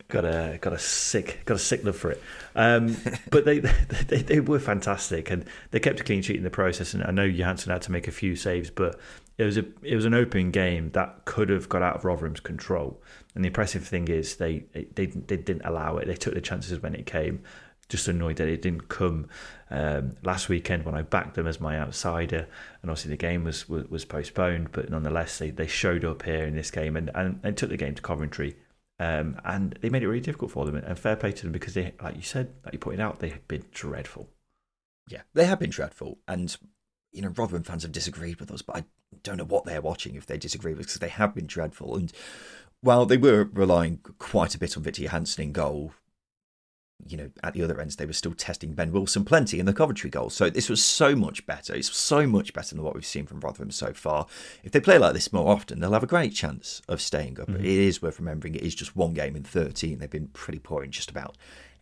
got a got a sick got a sick love for it. Um, but they, they they were fantastic and they kept a clean sheet in the process. And I know Johansson had to make a few saves, but it was a it was an open game that could have got out of Rotherham's control. And the impressive thing is they they they didn't allow it. They took the chances when it came just annoyed that it didn't come um, last weekend when I backed them as my outsider, and obviously the game was was, was postponed. But nonetheless, they, they showed up here in this game and, and, and took the game to Coventry, um, and they made it really difficult for them. And fair play to them because they, like you said, like you pointed out, they have been dreadful. Yeah, they have been dreadful, and you know, Rotherham fans have disagreed with us, but I don't know what they're watching if they disagree with us because they have been dreadful. And while they were relying quite a bit on Viktor Johansson in goal, you know, at the other ends, they were still testing Ben Wilson plenty in the Coventry goal. So this was so much better. It's so much better than what we've seen from Rotherham so far. If they play like this more often, they'll have a great chance of staying up. Mm-hmm. It is worth remembering it is just one game in 13. They've been pretty poor in just about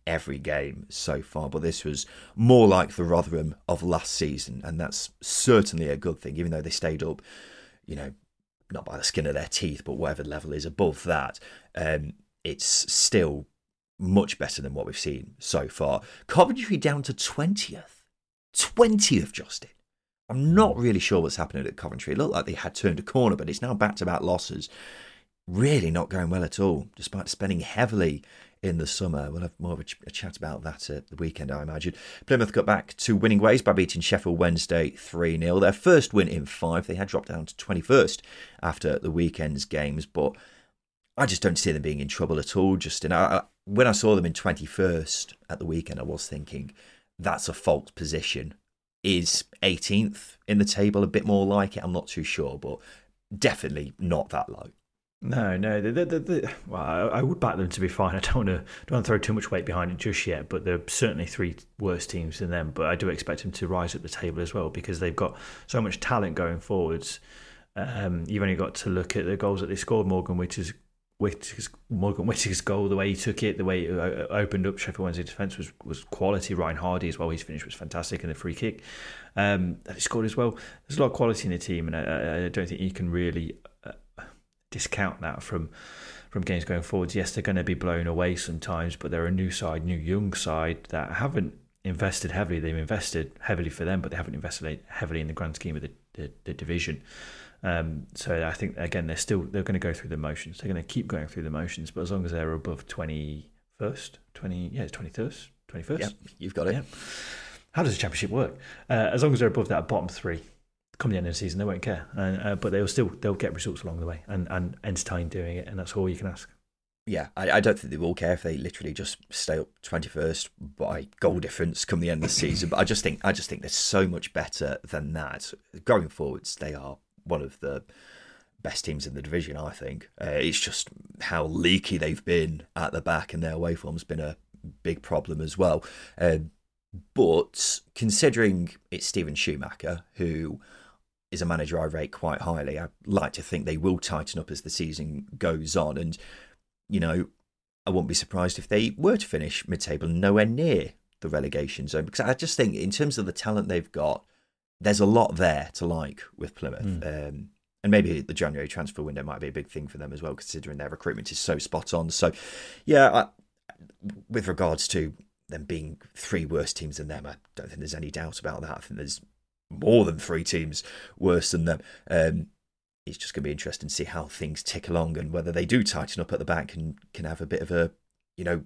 every game so far, but this was more like the Rotherham of last season, and that's certainly a good thing, even though they stayed up, you know, not by the skin of their teeth, but whatever level is above that. Um, it's still much better than what we've seen so far. Coventry down to 20th. 20th, Justin. I'm not hmm. really sure what's happening at Coventry. It looked like they had turned a corner, but it's now back to back losses. Really not going well at all, despite spending heavily in the summer. We'll have more of a, ch- a, chat about that at the weekend, I imagine. Plymouth got back to winning ways by beating Sheffield Wednesday 3 0. Their first win in five. They had dropped down to 21st after the weekend's games, but I just don't see them being in trouble at all, Justin. I, when I saw them in 21st at the weekend, I was thinking that's a false position. Is 18th in the table a bit more like it? I'm not too sure, but definitely not that low. No, no. The, the, the, well, I, I, would back them to be fine. I don't want to don't want to throw too much weight behind it just yet. But there are certainly three worse teams than them. But I do expect them to rise at the table as well because they've got so much talent going forwards. Um, you've only got to look at the goals that they scored. Morgan, which is Whittaker's, Morgan Whittaker's goal, the way he took it, the way it uh, opened up Sheffield Wednesday defence was, was quality. Ryan Hardie as well, his finish was fantastic, and the free kick um, that he scored as well. There's a lot of quality in the team, and I, I don't think you can really uh, discount that from from games going forwards. Yes, they're going to be blown away sometimes, but they're a new side, new young side that haven't invested heavily. They've invested heavily for them, but they haven't invested heavily in the grand scheme of the, the, the division. Um, so I think again they're still they're going to go through the motions. They're going to keep going through the motions, but as long as they're above twenty first, twenty yeah, twenty first, twenty first. Yeah, you've got it. Yeah. How does the championship work? Uh, as long as they're above that bottom three, come the end of the season, they won't care. Uh, but they'll still they'll get results along the way and and entertain doing it, and that's all you can ask. Yeah, I, I don't think they will care if they literally just stay up twenty first by goal difference come the end of the season. But I just think I just think they're so much better than that. Going forwards, they are one of the best teams in the division, I think. Uh, it's just how leaky they've been at the back, and their away form's been a big problem as well. Uh, but considering it's Steven Schumacher, who is a manager I rate quite highly, I like to think they will tighten up as the season goes on. And, you know, I wouldn't be surprised if they were to finish mid table nowhere near the relegation zone, because I just think, in terms of the talent they've got, there's a lot there to like with Plymouth. Mm. Um, and maybe the January transfer window might be a big thing for them as well, considering their recruitment is so spot on. So, yeah, I, with regards to them being three worse teams than them, I don't think there's any doubt about that. I think there's more than three teams worse than them. Um, it's just going to be interesting to see how things tick along and whether they do tighten up at the back and can have a bit of a, you know,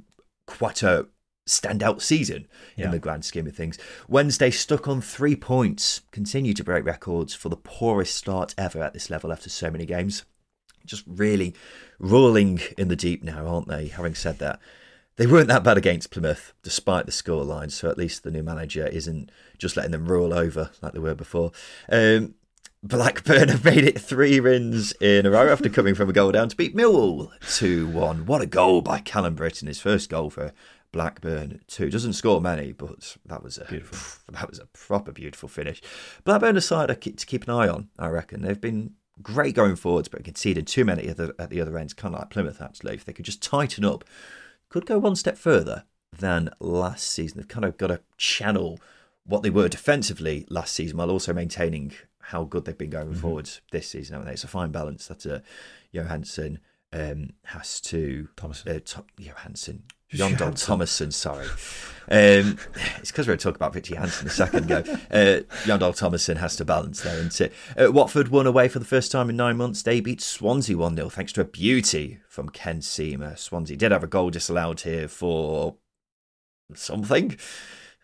quite a standout season yeah. in the grand scheme of things. Wednesday stuck on three points, continue to break records for the poorest start ever at this level after so many games. Just really rolling in the deep now, aren't they? Having said that, they weren't that bad against Plymouth, despite the scoreline. So at least the new manager isn't just letting them roll over like they were before. Um, Blackburn have made it three wins in a row after coming from a goal down to beat Millwall 2 1. What a goal by Callum Brittain, his first goal for Blackburn too. Doesn't score many, but that was a beautiful. that was a proper beautiful finish. Blackburn aside to keep an eye on. I reckon they've been great going forwards, but conceded too many at the, at the other ends, kind of like Plymouth actually. If they could just tighten up, could go one step further than last season. They've kind of got to channel what they were defensively last season while also maintaining how good they've been going mm-hmm. forwards this season. Haven't they? It's a fine balance that uh, Johansson um, has to Thomas uh, Johansson Jon Dahl Tomasson, sorry. Um, it's because we were talking about Viktor Johansson a second ago. Uh, Jon Dahl Tomasson has to balance there, isn't it? Uh, Watford won away for the first time in nine months. They beat Swansea 1 0 thanks to a beauty from Ken Sema. Swansea did have a goal disallowed here for something.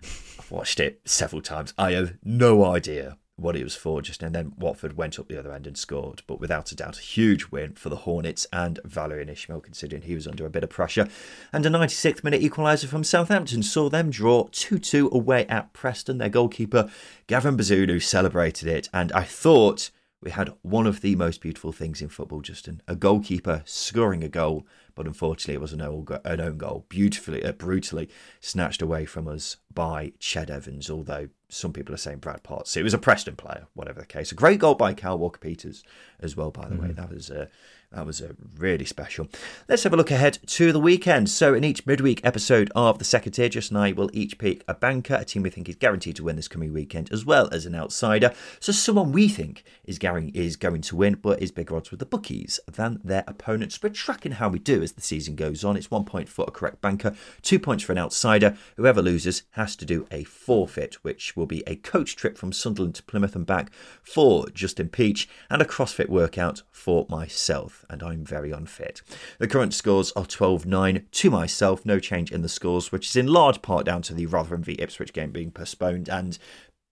I've watched it several times. I have no idea what it was for just and then Watford went up the other end and scored but without a doubt a huge win for the Hornets and Valérien Ismaël considering he was under a bit of pressure. And a 96th minute equaliser from Southampton saw them draw 2-2 away at Preston. Their goalkeeper Gavin Bazunu celebrated it. And I thought we had one of the most beautiful things in football, Justin. A goalkeeper scoring a goal, but unfortunately it was an own goal, beautifully, uh, brutally snatched away from us by Ched Evans, although some people are saying Brad Potts. It was a Preston player, whatever the case. A great goal by Kyle Walker Peters as well, by the mm-hmm. way. That was uh, that was uh, really special. Let's have a look ahead to the weekend. So, in each midweek episode of the second tier, Just and I will each pick a banker, a team we think is guaranteed to win this coming weekend, as well as an outsider. So, someone we think is going, is going to win, but is bigger odds with the bookies than their opponents. We're tracking how we do as the season goes on. It's one point for a correct banker, two points for an outsider. Whoever loses has to do a forfeit, which will be a coach trip from Sunderland to Plymouth and back for Justin Peach, and a CrossFit workout for myself and I'm very unfit. The current scores are 12 9 to myself, no change in the scores, which is in large part down to the Rotherham v Ipswich game being postponed. And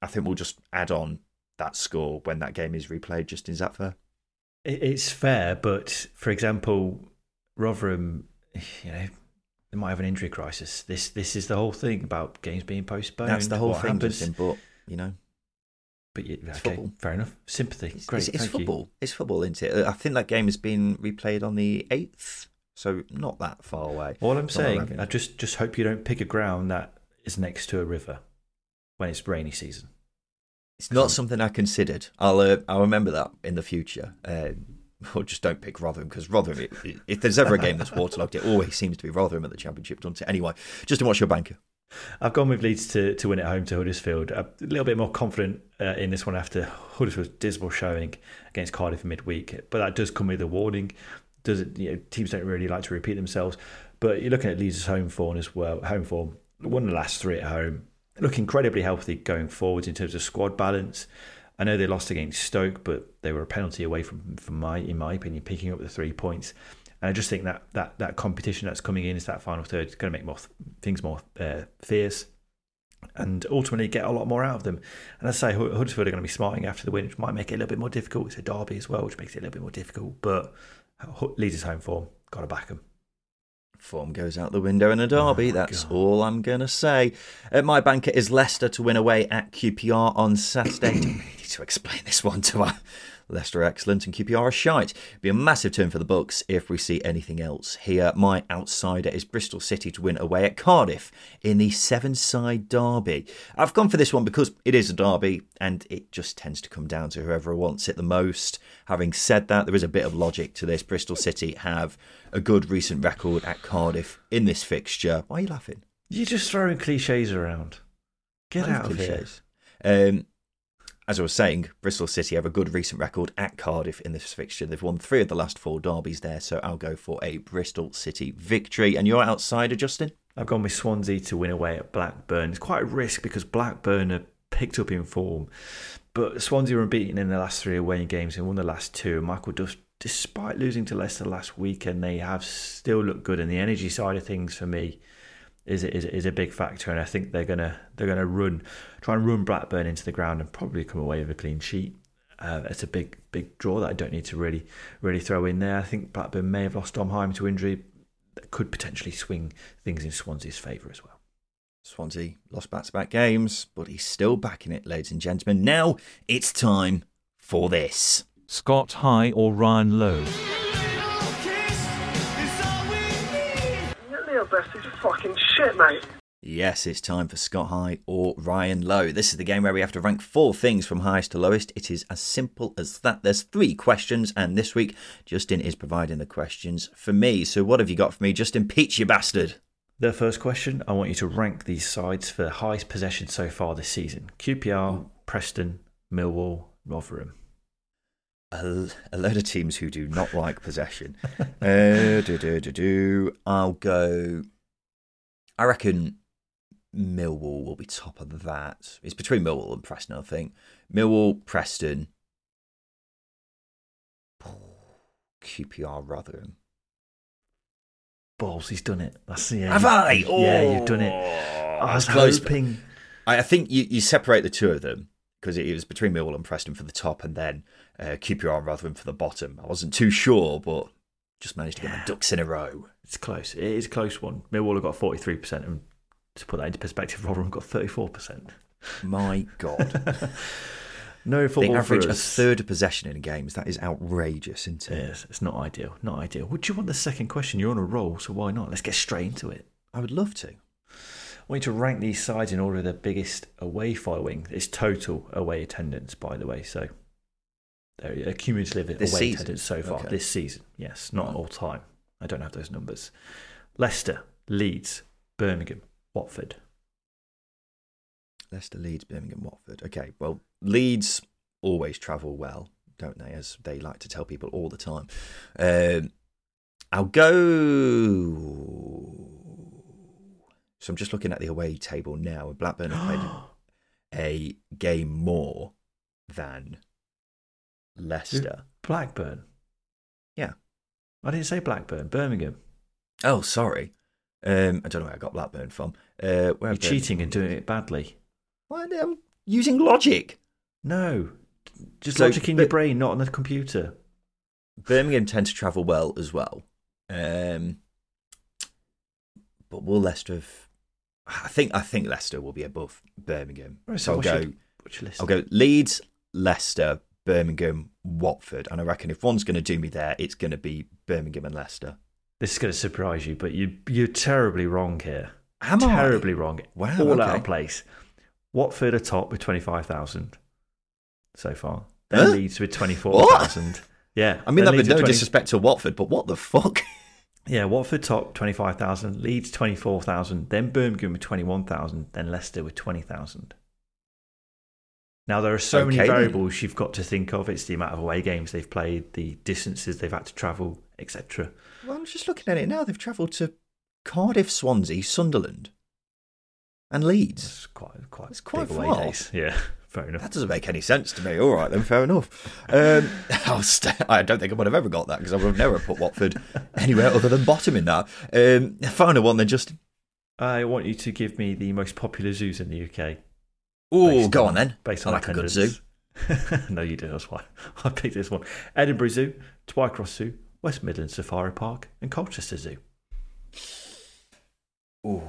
I think we'll just add on that score when that game is replayed. Just is that fair? It's fair, but for example, Rotherham, you know, they might have an injury crisis. This this is the whole thing about games being postponed. That's the whole what thing, Justin, but you know, but yeah, it's okay, football. Fair enough. Sympathy. It's, Great. It's, it's football. You. It's football, isn't it? I think that game has been replayed on the eighth, so not that far away. All I'm saying, I just just hope you don't pick a ground that is next to a river when it's rainy season. It's not something I considered. I'll uh, I'll remember that in the future. Uh, or just don't pick Rotherham because Rotherham. if there's ever a game that's waterlogged, it always seems to be Rotherham at the Championship, doesn't it? Anyway, just to watch your banker. I've gone with Leeds to, to win at home to Huddersfield. A little bit more confident uh, in this one after Huddersfield's dismal showing against Cardiff midweek, but that does come with a warning. Does it? You know, teams don't really like to repeat themselves. But you're looking at Leeds' home form as well. Home form, won the last three at home. Look incredibly healthy going forwards in terms of squad balance. I know they lost against Stoke, but they were a penalty away from, from my, in my opinion, picking up the three points. And I just think that that that competition that's coming in is that final third is going to make more things more uh, fierce and ultimately get a lot more out of them. And as I say, Huddersfield are going to be smarting after the win, which might make it a little bit more difficult. It's a derby as well, which makes it a little bit more difficult. But Leeds' home form, got to back them. Form goes out the window in a derby. Oh That's God. all I'm going to say. Uh, my banker is Leicester to win away at QPR on Saturday. Don't need to explain this one to our Leicester excellent and QPR are shite. Be a massive turn for the Bucks if we see anything else here. My outsider is Bristol City to win away at Cardiff in the Severnside derby. I've gone for this one because it is a derby and it just tends to come down to whoever wants it the most. Having said that, there is a bit of logic to this. Bristol City have a good recent record at Cardiff in this fixture. Why are you laughing? You're just throwing cliches around. Get out of cliches. here. Um, as I was saying, Bristol City have a good recent record at Cardiff in this fixture. They've won three of the last four derbies there, so I'll go for a Bristol City victory. And you're outsider, Justin? I've gone with Swansea to win away at Blackburn. It's quite a risk because Blackburn are picked up in form, but Swansea were unbeaten in the last three away games and won the last two. Michael Duff, despite losing to Leicester last weekend, they have still looked good. And the energy side of things for me is is is a big factor, and I think they're gonna they're gonna run try and run Blackburn into the ground and probably come away with a clean sheet. Uh, it's a big big draw that I don't need to really really throw in there. I think Blackburn may have lost Dom Hyam to injury that could potentially swing things in Swansea's favour as well. Swansea lost back to back games, but he's still back in it, ladies and gentlemen. Now it's time for this. Scott High or Ryan Lowe? Best. He's fucking shit, mate. Yes, it's time for Scott High or Ryan Lowe. This is the game where we have to rank four things from highest to lowest. It is as simple as that. There's three questions, and this week Justin is providing the questions for me. So, what have you got for me, Justin? Peach, you bastard. The first question I want you to rank these sides for highest possession so far this season QPR, Preston, Millwall, Rotherham a, a load of teams who do not like possession. uh, do, do, do, do. I'll go. I reckon Millwall will be top of that. It's between Millwall and Preston, I think. Millwall, Preston, QPR, Rotherham. Balls, he's done it. That's yeah. Have I? Oh, yeah, you've done it. I was close. hoping. I think you, you separate the two of them because it, was between Millwall and Preston for the top, and then uh, QPR Rotherham for the bottom. I wasn't too sure, but just managed to get my ducks in a row. It's close. It is a close one. Millwall have got 43%, and to put that into perspective, Rotherham got 34%. My God. no football They average a third of possession in games. That is outrageous, isn't it? Yes, it's not ideal. Not ideal. Would you want the second question? You're on a roll, so why not? Let's get straight into it. I would love to. Want you to rank these sides in order of their biggest away following. It's total away attendance, by the way. So, they're a cumulative This away season? attendance so far Okay. this season. Yes, not Right. all time. I don't have those numbers. Leicester, Leeds, Birmingham, Watford. Leicester, Leeds, Birmingham, Watford. Okay, well, Leeds always travel well, don't they? As they like to tell people all the time. Um, I'll go. So I'm just looking at the away table now. and Blackburn have played a game more than Leicester. Blackburn. Yeah. I didn't say Blackburn. Birmingham. Oh, sorry. Um, I don't know where I got Blackburn from. Uh, where You're cheating and doing it badly. Why, I'm using logic. No, just So, logic in your brain, not on the computer. Birmingham tend to travel well as well. Um, but will Leicester have? I think I think Leicester will be above Birmingham. So I'll go. your- what's your list? I'll go Leeds, Leicester, Birmingham, Watford, and I reckon if one's going to do me there, it's going to be Birmingham and Leicester. This is going to surprise you, but you you're terribly wrong here. Am I? terribly wrong. Wow, all out of place. Watford are top with twenty five thousand so far. Then Huh? Leeds with twenty four thousand. Yeah, I mean, that with no 20 disrespect to Watford, but what the fuck? Yeah, Watford top twenty five thousand, Leeds twenty four thousand, then Birmingham with twenty one thousand, then Leicester with twenty thousand. Now there are so many Okay, then. variables you've got to think of. It's the amount of away games they've played, the distances they've had to travel, etc. Well, I'm just looking at it now. They've travelled to Cardiff, Swansea, Sunderland, and Leeds. It's quite quite, It's quite big away far. days. Yeah, fair enough. That doesn't make any sense to me. All right, then, fair enough. Um, I'll st- I don't think I would have ever got that because I would have never put Watford anywhere other than bottom in that. Um, final one then, just. I want you to give me the most popular zoos in the UK. Oh, go on then. Based on I on like a good zoo. no, you do. That's why I picked this one: Edinburgh Zoo, Twycross Zoo, West Midlands Safari Park, and Colchester Zoo. Ooh.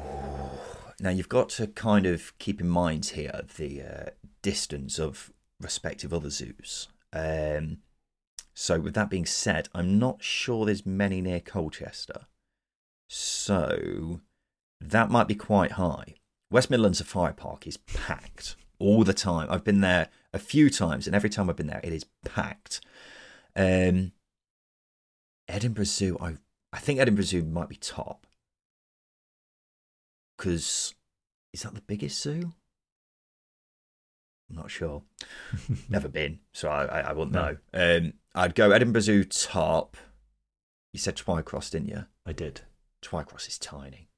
Now you've got to kind of keep in mind here the uh, distance of respective other zoos. Um, so with that being said, I'm not sure there's many near Colchester. So that might be quite high. West Midlands Safari Park is packed all the time. I've been there a few times, and every time I've been there, it is packed. Um, Edinburgh Zoo, I I think Edinburgh Zoo might be top because is that the biggest zoo? I'm not sure. Never been, so I, I, I wouldn't No. know. Um, I'd go Edinburgh Zoo top. You said Twycross, didn't you? I did. Twycross is tiny,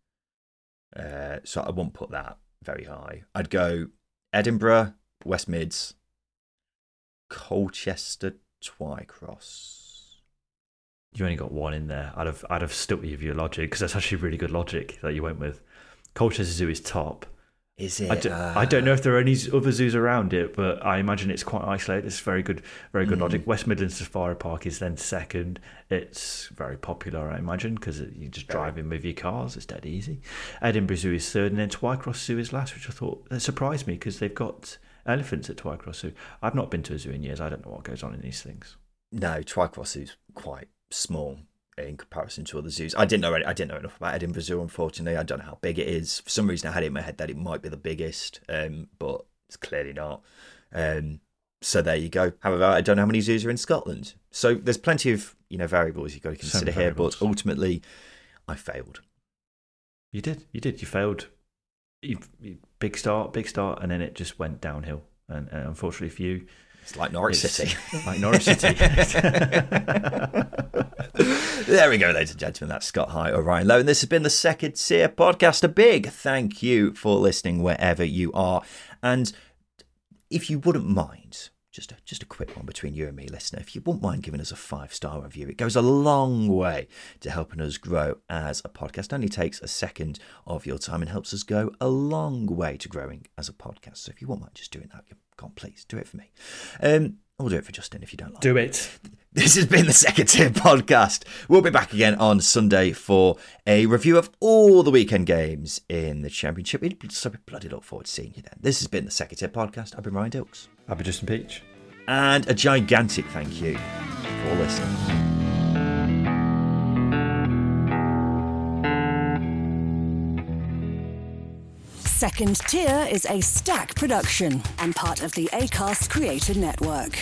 uh, so I won't put that very high. I'd go Edinburgh, West Mids, Colchester, Twycross. You only got one in there. I'd have I'd have stuck with your logic because that's actually really good logic that you went with. Colchester Zoo is top. Is it? I, do, uh, I don't know if there are any other zoos around it, but I imagine it's quite isolated. It's very good, very good Mm. logic. West Midlands Safari Park is then second. It's very popular, I imagine, because you just drive in with your cars. It's dead easy. Edinburgh Zoo is third, and then Twycross Zoo is last, which I thought that surprised me because they've got elephants at Twycross Zoo. I've not been to a zoo in years. I don't know what goes on in these things. No, Twycross is quite small in comparison to other zoos. I didn't know any, I didn't know enough about Edinburgh Zoo. Unfortunately, I don't know how big it is. For some reason, I had it in my head that it might be the biggest, um, but it's clearly not. Um, so there you go. However, I don't know how many zoos are in Scotland. So there's plenty of you know variables you've got to consider here. But ultimately, I failed. You did, you did, you failed. You, you- big start, big start, and then it just went downhill. And, and unfortunately for you, It's like Norwich It's City. like Norwich City. there we go, ladies and gentlemen. That's Scott High or Ryan Lowe. And this has been the Second Tier Podcast. A big thank you for listening wherever you are. And if you wouldn't mind, just a, just a quick one between you and me, listener, if you wouldn't mind giving us a five star review, it goes a long way to helping us grow as a podcast. It only takes a second of your time and helps us go a long way to growing as a podcast. So if you wouldn't mind just doing that, on, please do it for me. Um, or do it for Justin if you don't like. Do it. This has been the Second Tier Podcast. We'll be back again on Sunday for a review of all the weekend games in the Championship. We so bloody look forward to seeing you then. This has been the Second Tier Podcast. I've been Ryan Dilks. I've be Justin Peach. And a gigantic thank you for listening. Second Tier is Acast production and part of the ACAST Creator Network.